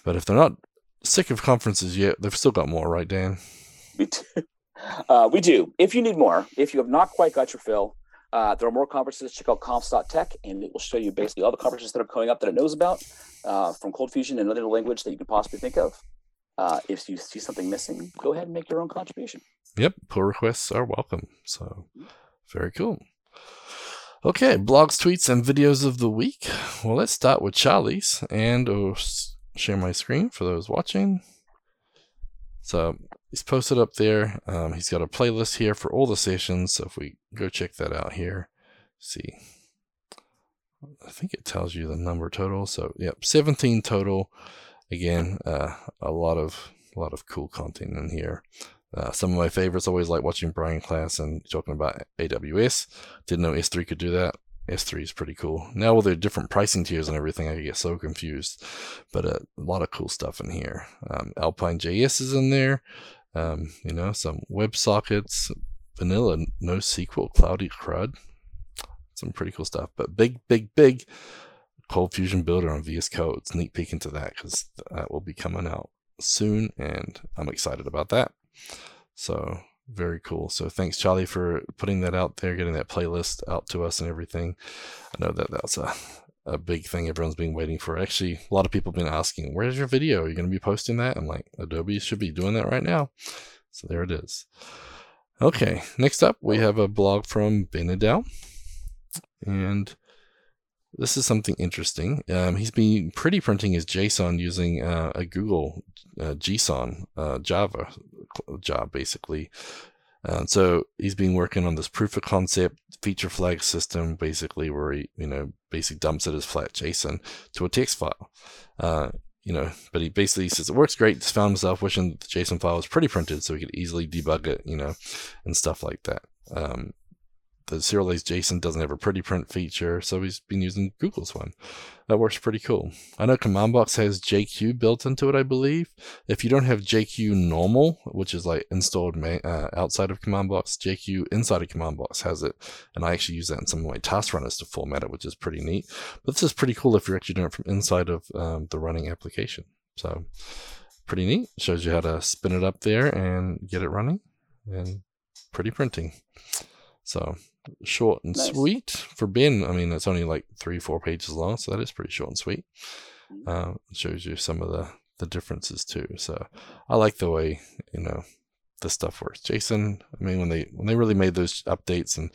But if they're not sick of conferences yet, they've still got more, right, Dan? We do. Uh, we do. If you need more, if you have not quite got your fill, uh, there are more conferences. Check out confs.tech, and it will show you basically all the conferences that are coming up that it knows about uh, from Cold Fusion and other language that you can possibly think of. Uh, if you see something missing, go ahead and make your own contribution. Yep, pull requests are welcome. So, very cool. Okay, blogs, tweets, and videos of the week. Well, let's start with Charlie's, and I'll share my screen for those watching. So he's posted up there. Um, he's got a playlist here for all the sessions. So if we go check that out here, see, I think it tells you the number total. So yep, 17 total. Again, uh, a lot of a lot of cool content in here. Uh, some of my favorites always like watching Brian Klaas and talking about AWS. Didn't know S3 could do that. S3 is pretty cool. Now with their different pricing tiers and everything, I get so confused. But uh, a lot of cool stuff in here. Um, Alpine JS is in there. Um, you know, some WebSockets, vanilla NoSQL cloudy crud. Some pretty cool stuff. But big, big, big Cold Fusion Builder on VS Code. Sneak peek into that because that will be coming out soon, and I'm excited about that. So very cool. So thanks, Charlie, for putting that out there, getting that playlist out to us and everything. I know that that's a, a big thing everyone's been waiting for. Actually, a lot of people have been asking, where's your video? Are you going to be posting that? I'm like, Adobe should be doing that right now. So there it is. Okay, next up, we have a blog from Ben Nadel. And this is something interesting. Um, he's been pretty printing his JSON using uh, a Google uh, JSON uh, Java job, basically. And so he's been working on this proof of concept feature flag system, basically, where he, you know, basically dumps it as flat JSON to a text file. You know, but he basically says it works great. Just found himself wishing the JSON file was pretty printed so he could easily debug it, you know, and stuff like that. Um, the serialized JSON doesn't have a pretty print feature, so he's been using Google's one. That works pretty cool. I know CommandBox has JQ built into it, I believe. If you don't have JQ normal, which is like installed uh, outside of CommandBox, JQ inside of CommandBox has it, and I actually use that in some of my task runners to format it, which is pretty neat. But this is pretty cool if you're actually doing it from inside of um, the running application. So pretty neat. Shows you how to spin it up there and get it running, and pretty printing. So short and nice. sweet for Ben. I mean, it's only like three, four pages long, so that is pretty short and sweet. Uh, shows you some of the the differences too. So I like the way you know the stuff works. JSON, I mean, when they when they really made those updates and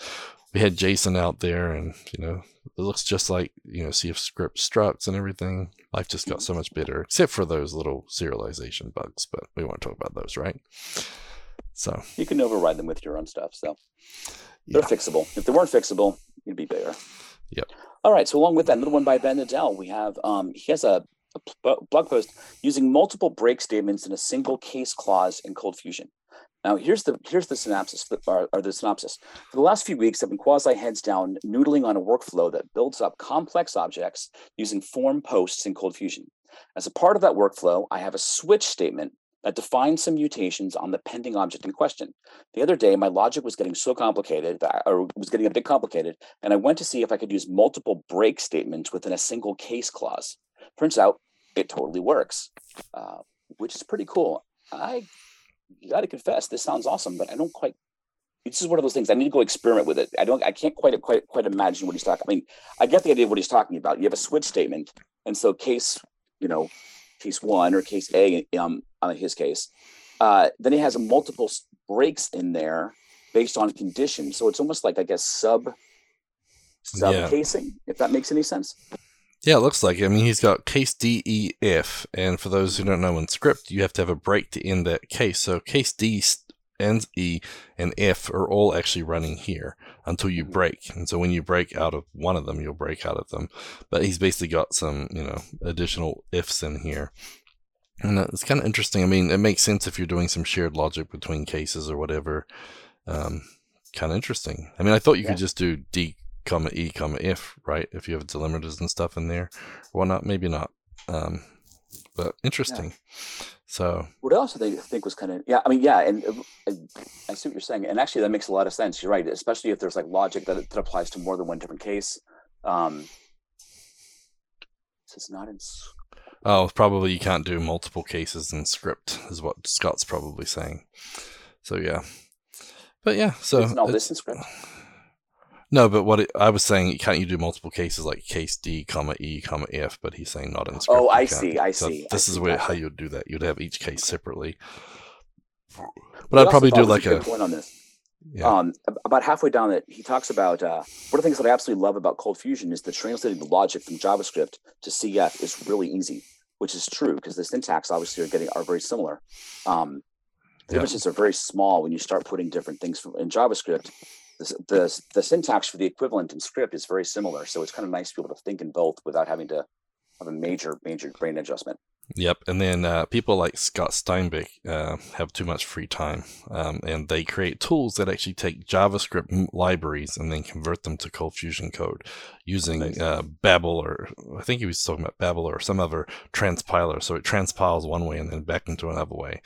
we had JSON out there, and you know, it looks just like you know CF script structs and everything. Life just got so much better, except for those little serialization bugs. But we won't talk about those, right? So you can override them with your own stuff. So they're yeah. fixable. If they weren't fixable, you'd be bigger. Yep. All right. So along with that, another one by Ben Nadel, we have um, he has a, a blog post using multiple break statements in a single case clause in Cold Fusion. Now, here's the here's the synopsis or, or, the synopsis. For the last few weeks, I've been quasi heads down noodling on a workflow that builds up complex objects using form posts in Cold Fusion. As a part of that workflow, I have a switch statement that defines some mutations on the pending object in question. The other day, my logic was getting so complicated, that, or was getting a bit complicated, and I went to see if I could use multiple break statements within a single case clause. Turns out it totally works, uh, which is pretty cool. I got to confess, this sounds awesome, but I don't quite. This is one of those things I need to go experiment with it. I don't. I can't quite quite quite imagine what he's talking. I mean, I get the idea of what he's talking about. You have a switch statement, and so case, you know, case one or case A, um, on his case, uh, then it has multiple breaks in there based on condition. So it's almost like I guess sub sub yeah. casing, if that makes any sense. Yeah, it looks like it. I mean, he's got case D, E, F, and for those who don't know in script, you have to have a break to end that case. So case D ends E and F are all actually running here until you mm-hmm. break. And so when you break out of one of them, you'll break out of them. But he's basically got some, you know, additional ifs in here. And it's kind of interesting. I mean, it makes sense if you're doing some shared logic between cases or whatever. Um, kind of interesting. I mean, I thought you yeah. could just do D comma e comma if right if you have delimiters and stuff in there or not maybe not um, but interesting. Yeah. so what else i think, think was kind of yeah i mean yeah and, and, i see what you're saying and actually that makes a lot of sense you're right especially if there's like logic that, that applies to more than one different case um so it's not in oh probably you can't do multiple cases in script is what scott's probably saying. So yeah. But yeah so it's all this in script no, but what it, I was saying, can't you do multiple cases like case D, comma E, comma F? But he's saying not in script. Oh, I see, I so see. This I is see where how you'd do that. You'd have each case separately. But I'd probably do like a, a point on this. Yeah. Um, about halfway down it, he talks about uh, one of the things that I absolutely love about Cold Fusion is that translating the logic from JavaScript to CF is really easy, which is true because the syntax obviously are getting are very similar. Um, the yeah. differences are very small when you start putting different things from, in JavaScript the, the, the syntax for the equivalent in script is very similar. So it's kind of nice to be able to think in both without having to have a major, major brain adjustment. Yep, and then uh, people like Scott Steinbeck uh, have too much free time, um, and they create tools that actually take JavaScript libraries and then convert them to Cold Fusion code using uh, Babel or I think he was talking about Babel or some other transpiler. So it transpiles one way and then back into another way,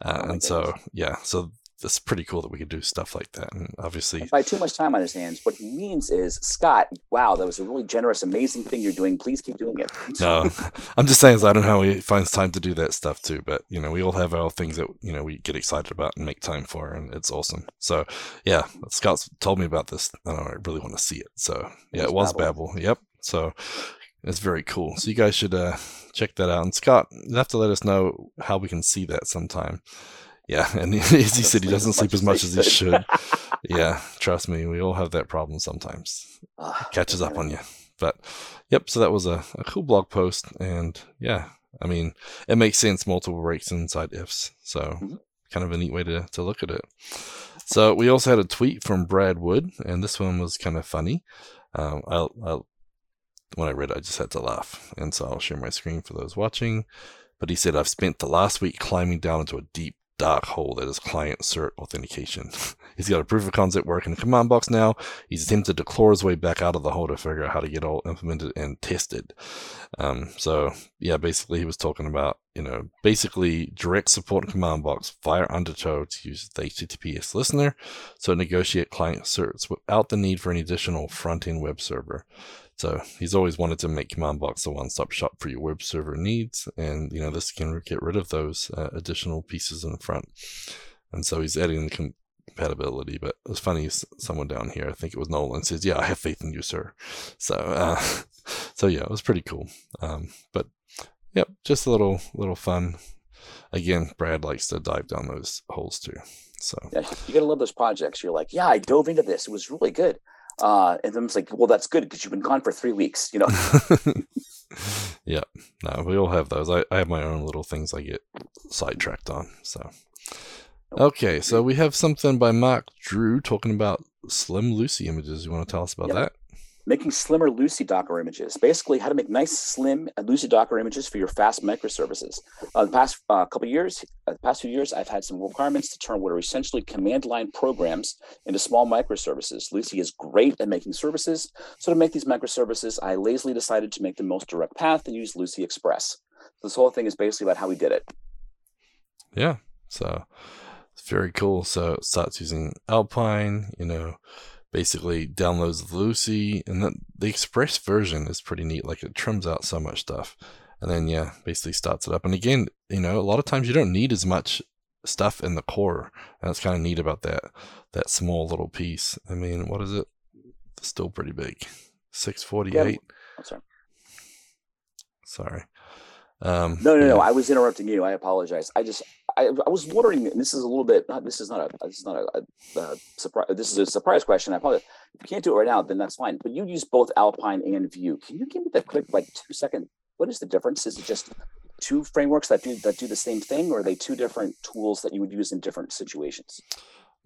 uh, oh and goodness. so yeah, so it's pretty cool that we can do stuff like that. And obviously, by too much time on his hands, what he means is, Scott, wow, that was a really generous, amazing thing you're doing. Please keep doing it. no, I'm just saying, I don't know how he finds time to do that stuff too. But you know, we all have our things that you know we get excited about and make time for, and it's awesome. So yeah, Scott's told me about this, and I really want to see it. So yeah, it was, it Babel. Babel. Yep. So it's very cool. So you guys should uh, check that out. And Scott, you have to let us know how we can see that sometime. Yeah, and as he said, he doesn't sleep as much as he should. yeah, trust me, we all have that problem sometimes. Uh, catches up on you. But yep, so that was a, a cool blog post, and yeah, I mean, it makes sense multiple breaks inside ifs. So mm-hmm. kind of a neat way to, to look at it. So we also had a tweet from Brad Wood, and this one was kind of funny. Um, I'll, I'll, when I read it, I just had to laugh, and so I'll share my screen for those watching. But he said, I've spent the last week climbing down into a deep dark hole that is client cert authentication. He's got a proof of concept working in command box now. He's attempted to claw his way back out of the hole to figure out how to get all implemented and tested. Um, so yeah, basically he was talking about, you know, basically direct support command box via Undertow to use the HTTPS listener. So negotiate client certs without the need for any additional front end web server. So he's always wanted to make Command Box a one-stop shop for your web server needs, and you know this can get rid of those uh, additional pieces in front. And so he's adding the compatibility. But it's funny, someone down here, I think it was Nolan, says, "Yeah, I have faith in you, sir." So, uh, so yeah, it was pretty cool. Um, but yep, just a little little fun. Again, Brad likes to dive down those holes too. So yeah, you gotta love those projects. You're like, yeah, I dove into this. It was really good. Uh, and it's like, well, that's good because you've been gone for three weeks, you know? yeah, no, we all have those. I, I have my own little things I get sidetracked on. So, okay, so we have something by Mark Drew talking about Slim Lucee images. You want to tell us about yep. that? Making slimmer Lucee Docker images. Basically, how to make nice, slim Lucee Docker images for your fast microservices. Uh, the past uh, couple years, uh, the past few years, I've had some requirements to turn what are essentially command line programs into small microservices. Lucee is great at making services. So to make these microservices, I lazily decided to make the most direct path and use Lucee Express. So this whole thing is basically about how we did it. Yeah. So it's very cool. So it starts using Alpine, you know, basically downloads Lucee, and then the Express version is pretty neat. Like it trims out so much stuff. and then yeah, basically starts it up. And again, you know, a lot of times you don't need as much stuff in the core, and it's kind of neat about that that small little piece. I mean, what is it? It's still pretty big. Six forty eight. Yeah. sorry. Sorry. Um, no, no, yeah. no. I was interrupting you. I apologize. I just, I, I was wondering. this is a little bit. Not, this is not a. This is not a, a, a surprise. This is a surprise question. I apologize. If you can't do it right now, then that's fine. But you use both Alpine and Vue. Can you give me the quick, like, two second? What is the difference? Is it just two frameworks that do that do the same thing, or are they two different tools that you would use in different situations?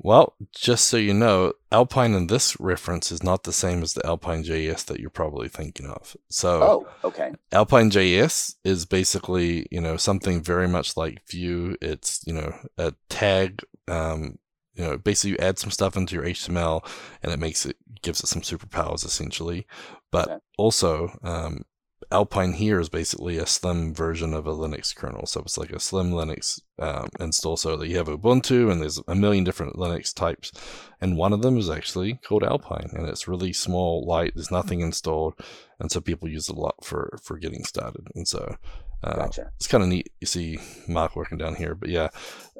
Well, just so you know, Alpine in this reference is not the same as the Alpine JS that you're probably thinking of. So, oh, okay. Alpine JS is basically, you know, something very much like Vue. It's, you know, a tag, um, you know, basically you add some stuff into your HTML and it makes it, gives it some superpowers essentially. But okay. also, um, Alpine here is basically a slim version of a Linux kernel. So it's like a slim Linux um, install. So that you have Ubuntu and there's a million different Linux types. And one of them is actually called Alpine and it's really small, light. There's nothing installed. And so people use it a lot for, for getting started. And so uh, gotcha. it's kind of neat. You see Mark working down here. But yeah,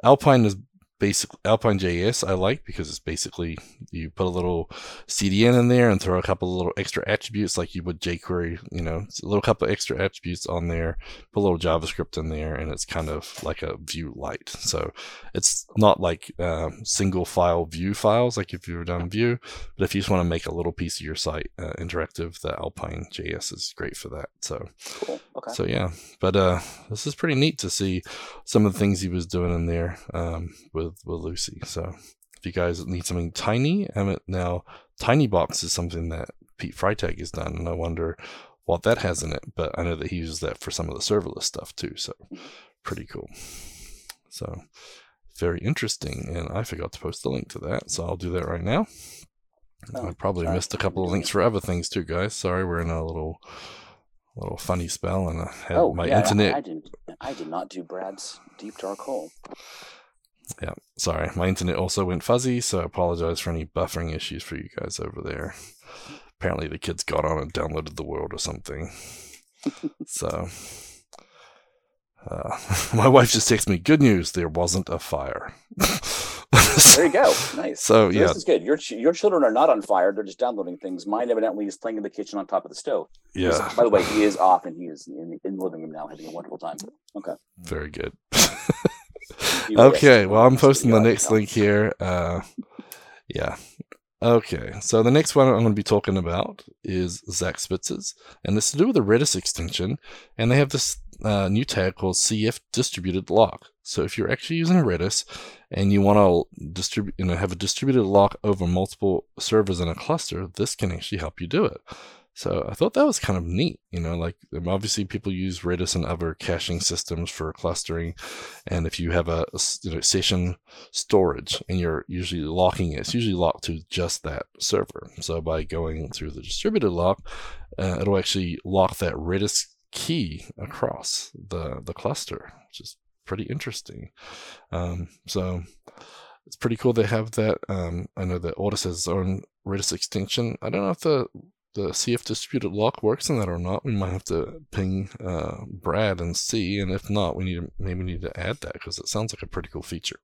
Alpine is basic Alpine JS I like because it's basically you put a little CDN in there and throw a couple of little extra attributes like you would jQuery, you know, a little couple extra attributes on there, put a little JavaScript in there, and it's kind of like a Vue light. So it's not like um, single file Vue files like if you've done Vue, but if you just want to make a little piece of your site uh, interactive, the Alpine JS is great for that. So, cool. Okay. so yeah, but uh, this is pretty neat to see some of the things he was doing in there um, with with Lucee. So if you guys need something tiny, Emmett now Tiny Box is something that Pete Freitag has done, and I wonder what that has in it. But I know that he uses that for some of the serverless stuff too. So pretty cool. So very interesting, and I forgot to post the link to that, so I'll do that right now. Oh, I probably sorry. missed a couple of links for other things too, guys. Sorry, we're in a little little funny spell, and I had oh, my yeah, internet. I did, I did not do Brad's deep dark hole. Yeah, sorry. My internet also went fuzzy, so I apologize for any buffering issues for you guys over there. Apparently, the kids got on and downloaded the world or something. so, uh, my wife just texted me, "Good news, there wasn't a fire." there you go. Nice. So, so yeah, this is good. Your your children are not on fire; they're just downloading things. Mine evidently is playing in the kitchen on top of the stove. Yeah. by the way, he is off and he is in, in the living room now, having a wonderful time. Okay. Very good okay, well, I'm posting the next link here. Uh, yeah. Okay, so the next one I'm going to be talking about is Zac Spitzer's, and it's to do with the Redis extension, and they have this uh, new tag called CF distributed lock. So if you're actually using Redis and you want to distribute, you know, have a distributed lock over multiple servers in a cluster, this can actually help you do it. So I thought that was kind of neat, you know, like um, obviously people use Redis and other caching systems for clustering. And if you have a, you know, session storage and you're usually locking it, it's usually locked to just that server. So by going through the distributed lock, uh, it'll actually lock that Redis key across the, the cluster, which is pretty interesting. Um, so it's pretty cool they have that. Um, I know that Ortus has its own Redis extension. I don't know if the the CF distributed lock works in that or not. We might have to ping uh, Brad and see, and if not, we need to maybe need to add that because it sounds like a pretty cool feature.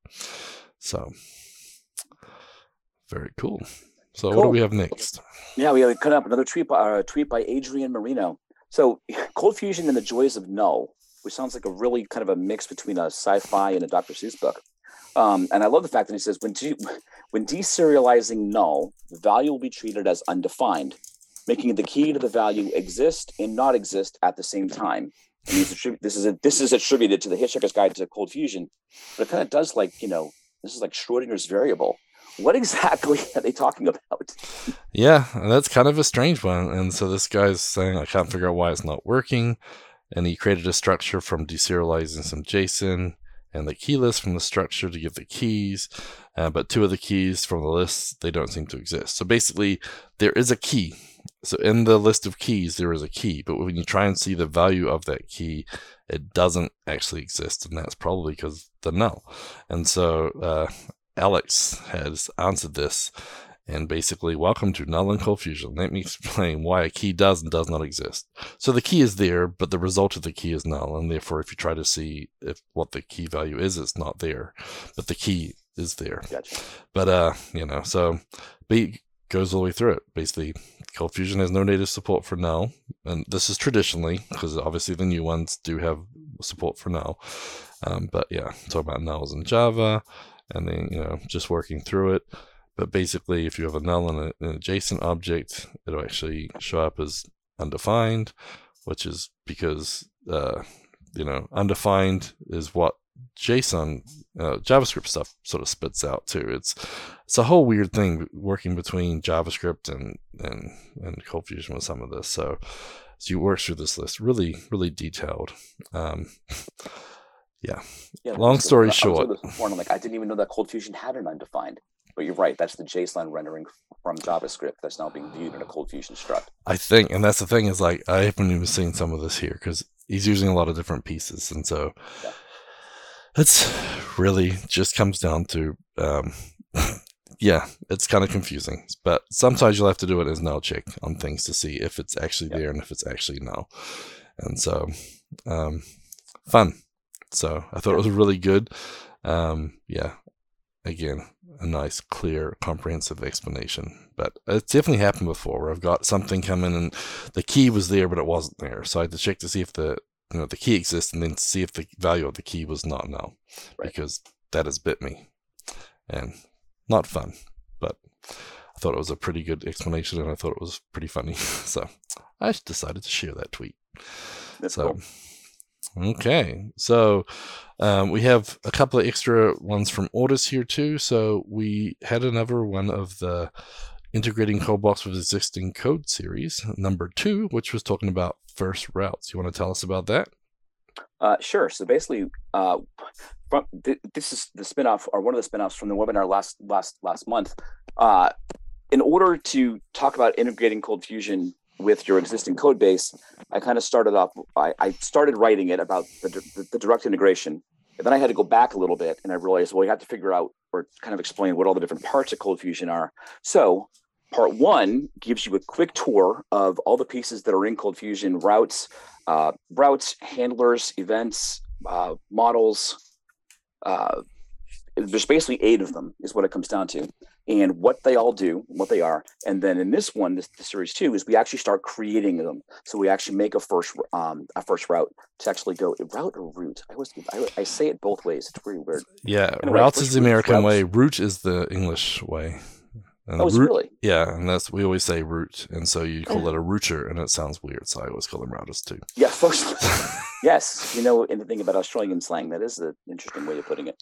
So very cool. So cool. what do we have next? Yeah, we have cut up another tweet by uh, tweet by Adrian Moreno. So Cold Fusion and the Joys of Null, which sounds like a really kind of a mix between a sci-fi and a Dr. Seuss book. Um, and I love the fact that he says when de- when deserializing null, the value will be treated as undefined making the key to the value exist and not exist at the same time. this is a, this is attributed to the Hitchhiker's Guide to Cold Fusion, but it kind of does like you know this is like Schrodinger's variable. What exactly are they talking about? Yeah, that's kind of a strange one. And so this guy's saying I can't figure out why it's not working, and he created a structure from deserializing some JSON and the key list from the structure to give the keys, uh, but two of the keys from the list they don't seem to exist. So basically, there is a key so in the list of keys, there is a key, but when you try and see the value of that key, it doesn't actually exist, and that's probably because the null. And so uh, Alex has answered this, And basically, welcome to null and confusion. Let me explain why a key does and does not exist. So the key is there, but the result of the key is null, and therefore, if you try to see if what the key value is, it's not there. But the key is there. Gotcha. But uh, you know, so B goes all the way through it. Basically, Cold Fusion has no native support for null, and this is traditionally because obviously the new ones do have support for null. Um, but yeah, talking about nulls in Java, and then you know just working through it. But basically, if you have a null in a, an adjacent object, it'll actually show up as undefined, which is because uh, you know undefined is what JSON uh, JavaScript stuff sort of spits out too. It's it's a whole weird thing working between JavaScript and and and Cold Fusion with some of this. So so you work through this list really really detailed. Um, yeah. Yeah. Long story short. with this before, and I'm like, I didn't even know that Cold Fusion had an undefined. But you're right. That's the JSON rendering from JavaScript that's now being viewed in a Cold Fusion struct. I think, and that's the thing is like I haven't even seen some of this here because he's using a lot of different pieces, and so Yeah. It's really just comes down to, um, yeah, it's kind of confusing. But sometimes you'll have to do it as null check on things to see if it's actually Yeah. there and if it's actually null, and so um, fun. So I thought it was really good. Um, yeah, again, a nice, clear, comprehensive explanation. But it's definitely happened before where I've got something coming and the key was there, but it wasn't there. So I had to check to see if the you know the key exists and then see if the value of the key was not null, Right. because that has bit me, and not fun. But I thought it was a pretty good explanation, and I thought it was pretty funny. so I decided to share that tweet. That's So, cool. okay. So, um, we have a couple of extra ones from Ortus here too. So, we had another one of the integrating ColdBox with existing code series, number two, which was talking about first routes. You want to tell us about that? Uh, sure. So basically, uh, from th- this is the spinoff or one of the spinoffs from the webinar last last last month. Uh, in order to talk about integrating Cold Fusion with your existing code base, I kind of started off. I, I started writing it about the, the, the direct integration, and then I had to go back a little bit, and I realized, well, we have to figure out or kind of explain what all the different parts of Cold Fusion are. So part one gives you a quick tour of all the pieces that are in Cold Fusion routes, uh, routes, handlers, events, uh, models. Uh, there's basically eight of them, is what it comes down to, and what they all do, what they are. And then in this one, this, this series two, is we actually start creating them. So we actually make a first um, a first route to actually go route or route. I always I, I say it both ways. It's pretty weird. Yeah, Anyway, routes is the American routes. way. Route is the English way. And Oh, route- really? Yeah, and that's we always say route, and so you call it a router, and it sounds weird, so I always call them routers too. Yeah, folks. yes, you know anything about Australian slang? That is an interesting way of putting it.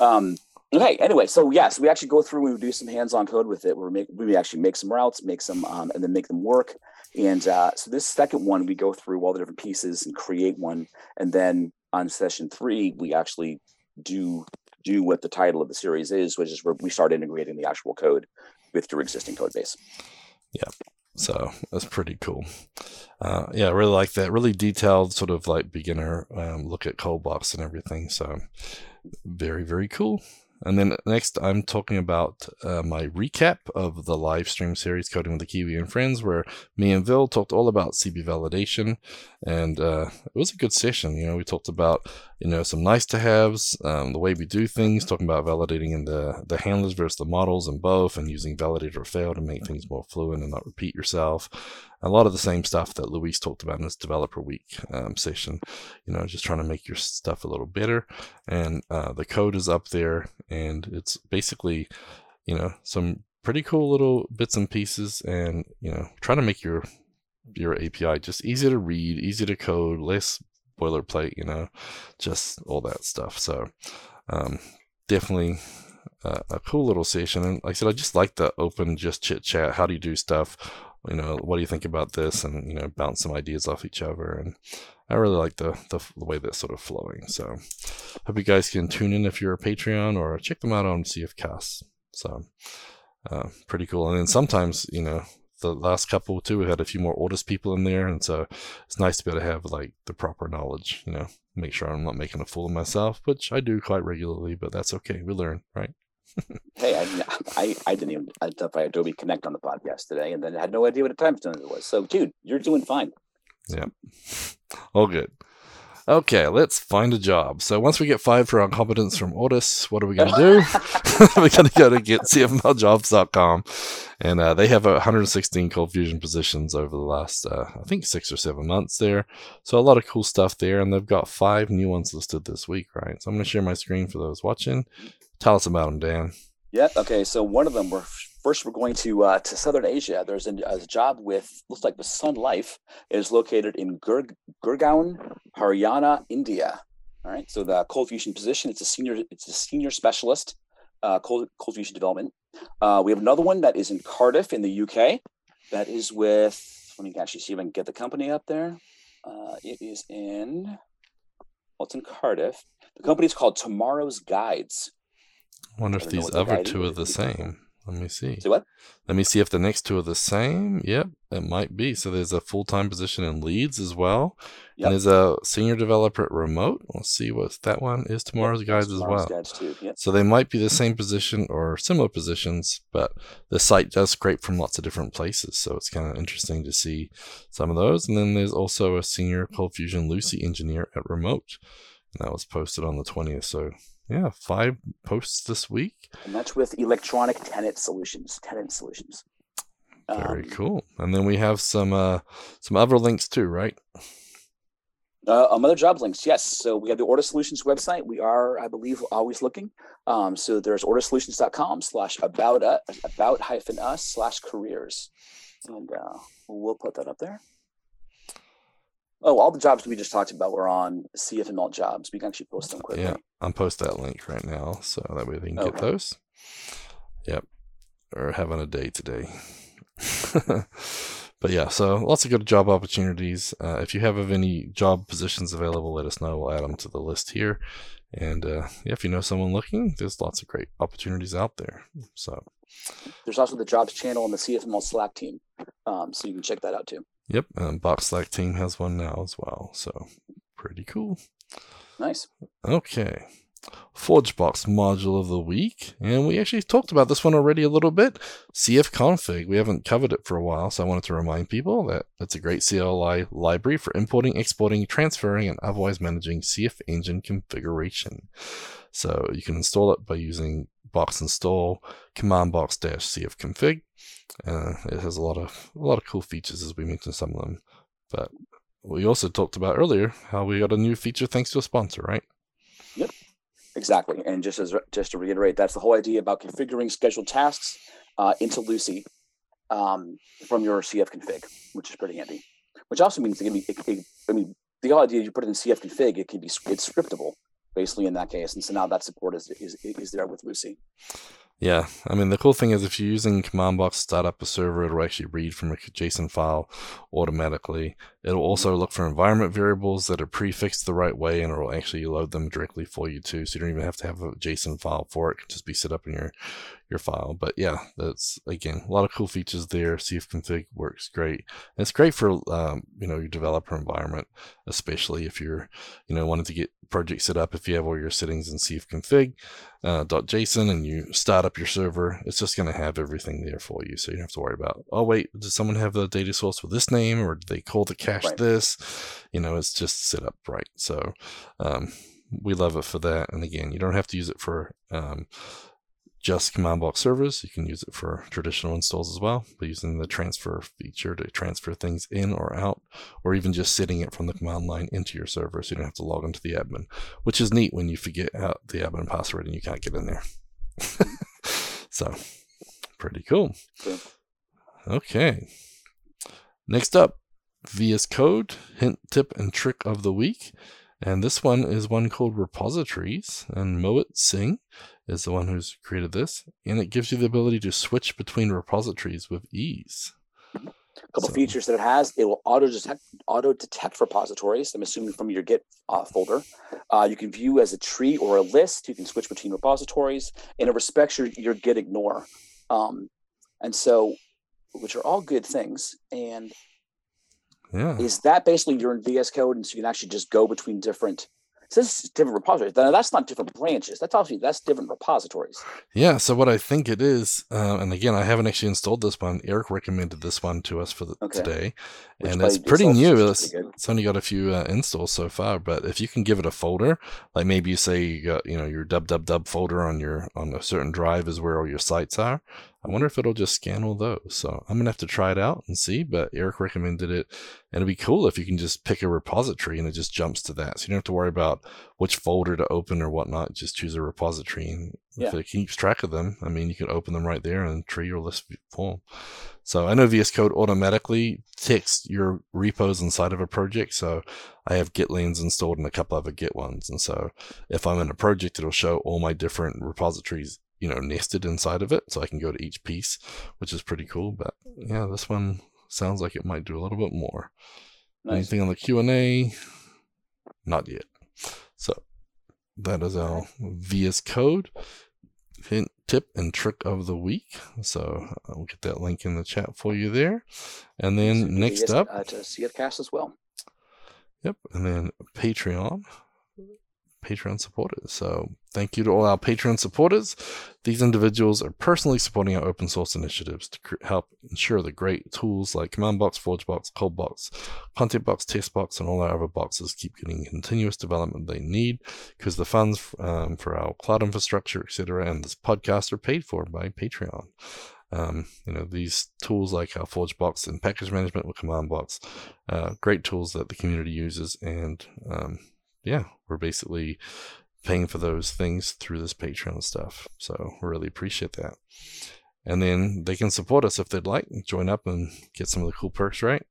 Um, okay. Anyway, so yes, we actually go through and we do some hands-on code with it. We make we actually make some routes, make some, um, and then make them work. And uh, so this second one, we go through all the different pieces and create one, and then on session three, we actually do do what the title of the series is, which is where we start integrating the actual code with your existing code base. Yeah. So that's pretty cool. Uh, yeah, I really like that. Really detailed, sort of like beginner um, look at Coldbox and everything. So very, very cool. And then next, I'm talking about uh, my recap of the live stream series Coding with the Kiwi and Friends, where me and Vil talked all about CB validation, and uh, it was a good session. You know, we talked about you know some nice to haves, um, the way we do things, talking about validating in the the handlers versus the models and both, and using validate or fail to make things more fluent and not repeat yourself. A lot of the same stuff that Luis talked about in his developer week um, session. You know, just trying to make your stuff a little better, and uh, the code is up there, and it's basically you know some pretty cool little bits and pieces, and you know trying to make your your API just easy to read, easy to code, less boilerplate, you know, just all that stuff. So, um, definitely uh, a cool little session. And like I said, I just like the open, just chit chat. How do you do stuff? You know, what do you think about this? And, you know, bounce some ideas off each other. And I really like the, the, the way that's sort of flowing. So, hope you guys can tune in if you're a Patreon or check them out on CFCast. So, uh, pretty cool. And then sometimes, you know, the last couple too, we had a few more oldest people in there, and so it's nice to be able to have like the proper knowledge. You know, make sure I'm not making a fool of myself, which I do quite regularly, but that's okay. We learn, right? Hey, I, I, I didn't even identify Adobe Connect on the podcast today, and then I had no idea what a time zone it was. So, dude, you're doing fine. Yeah, all good. Okay, let's find a job. So once we get five for our competence from Ortus, what are we going to do? We're going to go to get cfmljobs.com. And uh, they have 116 cold fusion positions over the last, uh, I think, six or seven months there. So a lot of cool stuff there. And they've got five new ones listed this week, right? So I'm going to share my screen for those watching. Tell us about them, Dan. Yeah. Okay. So one of them, we're first we're going to uh, to Southern Asia. There's a, a, job with looks like the Sun Life it is located in Gur, Gurgaon, Haryana, India. All right. So the cold fusion position. It's a senior. It's a senior specialist uh, cold cold fusion development. Uh, we have another one that is in Cardiff in the UK. That is with. Let me actually see if I can get the company up there. Uh, it is in. Well, it's in Cardiff. The company is called Tomorrow's Guides. I wonder if these other two are the same. Let me see. See what? Let me see if the next two are the same. Yep, it might be. So there's a full time position in Leeds as well. Yep. And there's a senior developer at Remote. We'll see what that one is. Tomorrow's yep, guides as well. Guides too. Yep. So they might be the same position or similar positions, but the site does scrape from lots of different places. So it's kind of interesting to see some of those. And then there's also a senior Cold Fusion Lucee engineer at Remote. And that was posted on the 20th. So yeah, five posts this week. And that's with electronic tenant solutions. Tenant solutions. Very um, cool. And then we have some uh some other links too, right? Uh, um, other job links, yes. So we have the Ortus Solutions website. We are, I believe, always looking. Um, so there's ortussolutions.com slash about uh, about hyphen us slash careers, and uh, we'll put that up there. Oh, all the jobs we just talked about were on CFML jobs. We can actually post them quickly. Yeah, I'm post that link right now, so that way they can okay. get those. Yep, or having a day today. but yeah, so lots of good job opportunities. Uh, if you have of any job positions available, let us know. We'll add them to the list here. And uh, yeah, if you know someone looking, there's lots of great opportunities out there. So there's also the jobs channel on the CFML Slack team, um, so you can check that out too. Yep, um, and Box Slack team has one now as well. So pretty cool. Nice. Okay. ForgeBox module of the week, and we actually talked about this one already a little bit. CF config. We haven't covered it for a while, so I wanted to remind people that it's a great CLI library for importing, exporting, transferring, and otherwise managing CF engine configuration. So you can install it by using box install command box dash cf config. Uh, it has a lot of a lot of cool features as we mentioned some of them, but we also talked about earlier how we got a new feature thanks to a sponsor, right? Yep, exactly. And just as just to reiterate, that's the whole idea about configuring scheduled tasks uh, into Lucee um, from your CF config, which is pretty handy. Which also means it can be, it, it, I mean, the idea you put it in CF config, it can be it's scriptable basically in that case. And so now that support is, is, is there with Lucee. Yeah, I mean the cool thing is if you're using command box to start up a server, it'll actually read from a JSON file automatically. It'll also look for environment variables that are prefixed the right way, and it'll actually load them directly for you too. So you don't even have to have a JSON file for it; it can just be set up in your your file. But yeah, that's again a lot of cool features there. CF config works great. And it's great for um, you know your developer environment, especially if you're you know wanting to get project set up. If you have all your settings in CF config uh, .json and you start up your server, it's just going to have everything there for you. So you don't have to worry about, oh, wait, does someone have the data source with this name or did they call the cache right. this? You know, it's just set up right. So um, we love it for that. And again, you don't have to use it for um, just command box servers. You can use it for traditional installs as well, by using the transfer feature to transfer things in or out, or even just sitting it from the command line into your server so you don't have to log into the admin, which is neat when you forget out the admin password and you can't get in there. so, pretty cool. Okay. Next up, VS Code, hint, tip, and trick of the week. And this one is one called repositories, and Mohit Singh is the one who's created this, and it gives you the ability to switch between repositories with ease. A couple so. features that it has: it will auto detect auto detect repositories. I'm assuming from your Git uh, folder. Uh, you can view as a tree or a list. You can switch between repositories, and it respects your, your Git ignore. Um, and so, which are all good things. And yeah, is that basically you're in VS Code, and so you can actually just go between different says different repositories. Now, that's not different branches. That's obviously that's different repositories. Yeah. So what I think it is, uh, and again, I haven't actually installed this one. Eric recommended this one to us for the, okay. today, Which and it's pretty new. It's, it's, only got a few uh, installs so far, but if you can give it a folder, like maybe you say you got you know your dub dub dub folder on your on a certain drive is where all your sites are. I wonder if it'll just scan all those. So I'm gonna have to try it out and see. But Eric recommended it, and it'd be cool if you can just pick a repository and it just jumps to that. So you don't have to worry about which folder to open or whatnot. Just choose a repository, and yeah. if it keeps track of them, I mean, you can open them right there and tree your list full. So I know VS Code automatically ticks your repos inside of a project. So I have GitLens installed and a couple other Git ones. And so if I'm in a project, it'll show all my different repositories you know nested inside of it so i can go to each piece which is pretty cool but yeah this one sounds like it might do a little bit more. Nice. anything on the q&a not yet. So that is our vs code hint tip and trick of the week. So i'll get that link in the chat for you there. And then so next up uh, to cfcast as well. Yep and then patreon Patreon supporters. So thank you to all our Patreon supporters. These individuals are personally supporting our open source initiatives to cr- help ensure the great tools like Command Box, Forge Box, Cold Box, Content Box, Test Box, and all our other boxes keep getting continuous development they need because the funds um, for our cloud infrastructure, etc., and this podcast are paid for by Patreon. Um, you know, these tools like our Forge Box and package management with CommandBox, uh, great tools that the community uses and um, yeah, we're basically paying for those things through this Patreon stuff. So we really appreciate that. And then they can support us if they'd like, join up and get some of the cool perks, right?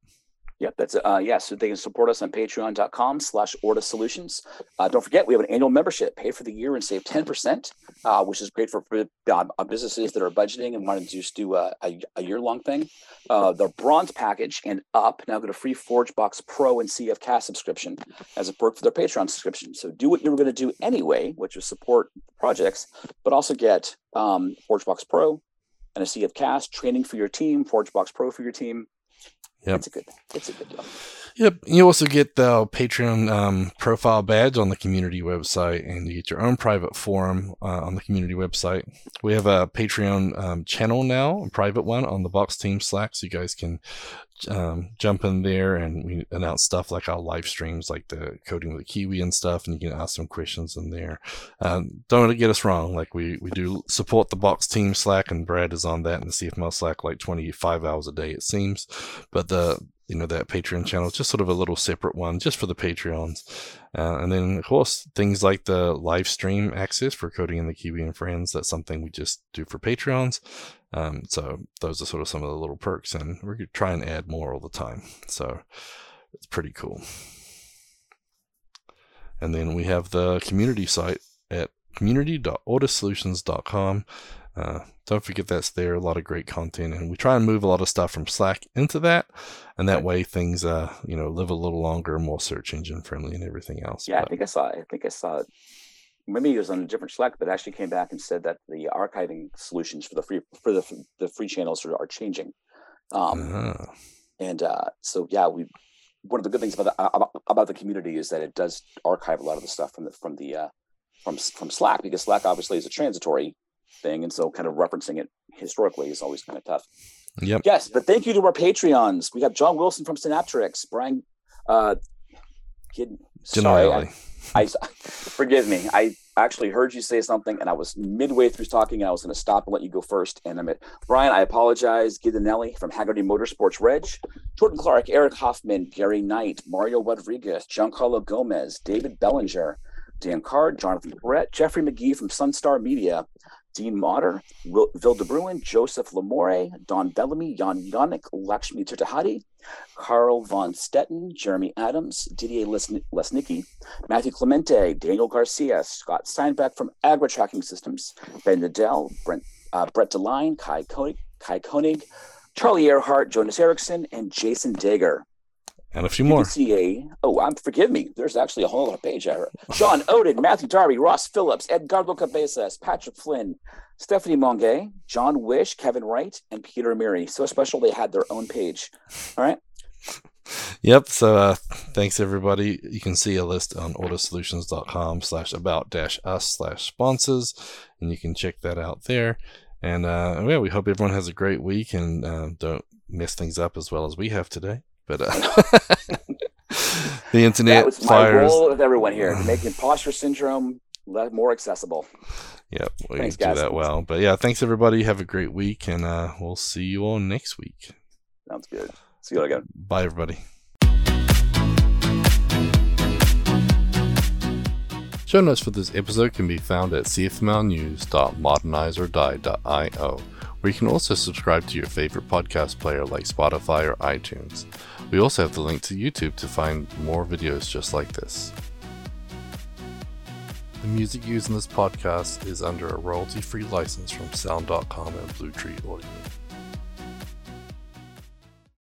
Yep, that's uh yeah. So they can support us on patreon.com slash Ortus Solutions. Uh, don't forget, we have an annual membership. Pay for the year and save 10%, uh, which is great for uh, businesses that are budgeting and wanting to just do a, a, a year-long thing. Uh, the bronze package and up now get a free ForgeBox Pro and CF Cast subscription as a perk for their Patreon subscription. So do what you were going to do anyway, which is support projects, but also get um, ForgeBox Pro and a CF Cast training for your team, ForgeBox Pro for your team Yep. It's a good. It's a good deal. Yep. You also get the Patreon um, profile badge on the community website, and you get your own private forum uh, on the community website. We have a Patreon um, channel now, a private one on the Box Team Slack, so you guys can um, jump in there and we announce stuff like our live streams, like the coding with the Kiwi and stuff, and you can ask some questions in there. Um, don't get us wrong, like we, we do support the Box Team Slack, and Brad is on that in the CFML Slack like 25 hours a day, it seems. But the you know that patreon channel just sort of a little separate one just for the patreons. Uh, and then of course things like the live stream access for coding in the kiwi and friends that's something we just do for patreons. Um, so those are sort of some of the little perks and we're to try and add more all the time. So it's pretty cool. And then we have the community site at community.ortussolutions.com uh, don't forget that's there. A lot of great content, and we try and move a lot of stuff from Slack into that, and that way things, uh, you know, live a little longer, more search engine friendly, and everything else. Yeah, but, I think I saw. I think I saw. Maybe it was on a different Slack, but actually came back and said that the archiving solutions for the free for the the free channels are, are changing. Um, uh-huh. And uh, so, yeah, we one of the good things about the about, about, the community is that it does archive a lot of the stuff from the from the uh, from from Slack because Slack obviously is a transitory thing. And so kind of referencing it historically is always kind of tough. Yep. Yes, but thank you to our Patreons. We got John Wilson from Synaptrix, Brian uh kid sorry, I, I, forgive me. I actually heard you say something and I was midway through talking and I was going to stop and let you go first. And I'm at Brian, I apologize. Ghidinelli from Hagerty Motorsports Reg, Jordan Clark, Eric Hoffman, Gary Knight, Mario Rodriguez, Giancarlo Gomez, David Bellinger, Dan Card, Jonathan Brett, Jeffrey McGee from Sunstar Media, Dean Motter, Will, Vil Bruin, Joseph Lamore, Don Bellamy, Jan Yannick, Lakshmi Tirtahadi, Carl von Stetten, Jeremy Adams, Didier Lesnicki, Matthew Clemente, Daniel Garcia, Scott Steinbeck from Agri Tracking Systems, Ben Nadel, Brent, uh, Brett DeLine, Kai Koenig, Kai Koenig, Charlie Arehart, Jonas Erickson, and Jason Dager and a few more. CA. Oh, I'm forgive me. There's actually a whole other page. There. Sean Odin, Matthew Darby, Ross Phillips, Edgardo Cabezas, Patrick Flynn, Stephanie Monge, John Wish, Kevin Wright, and Peter Amiri. So special they had their own page. All right. yep. So uh, thanks everybody. You can see a list on ortussolutions.com slash about dash us slash sponsors, and you can check that out there. And uh, yeah, we hope everyone has a great week and uh, don't mess things up as well as we have today. But uh, the internet that was fires. my goal with everyone here, making imposter syndrome more accessible. Yep, we Thanks, do guys. that well. But yeah, thanks everybody. Have a great week, and uh, we'll see you all next week. Sounds good. See you again. Bye, everybody. Show notes for this episode can be found at cfmlnews.modernizeordie.io, where you can also subscribe to your favorite podcast player like Spotify or iTunes. We also have the link to YouTube to find more videos just like this. The music used in this podcast is under a royalty free license from Sound.com and Blue Tree Audio.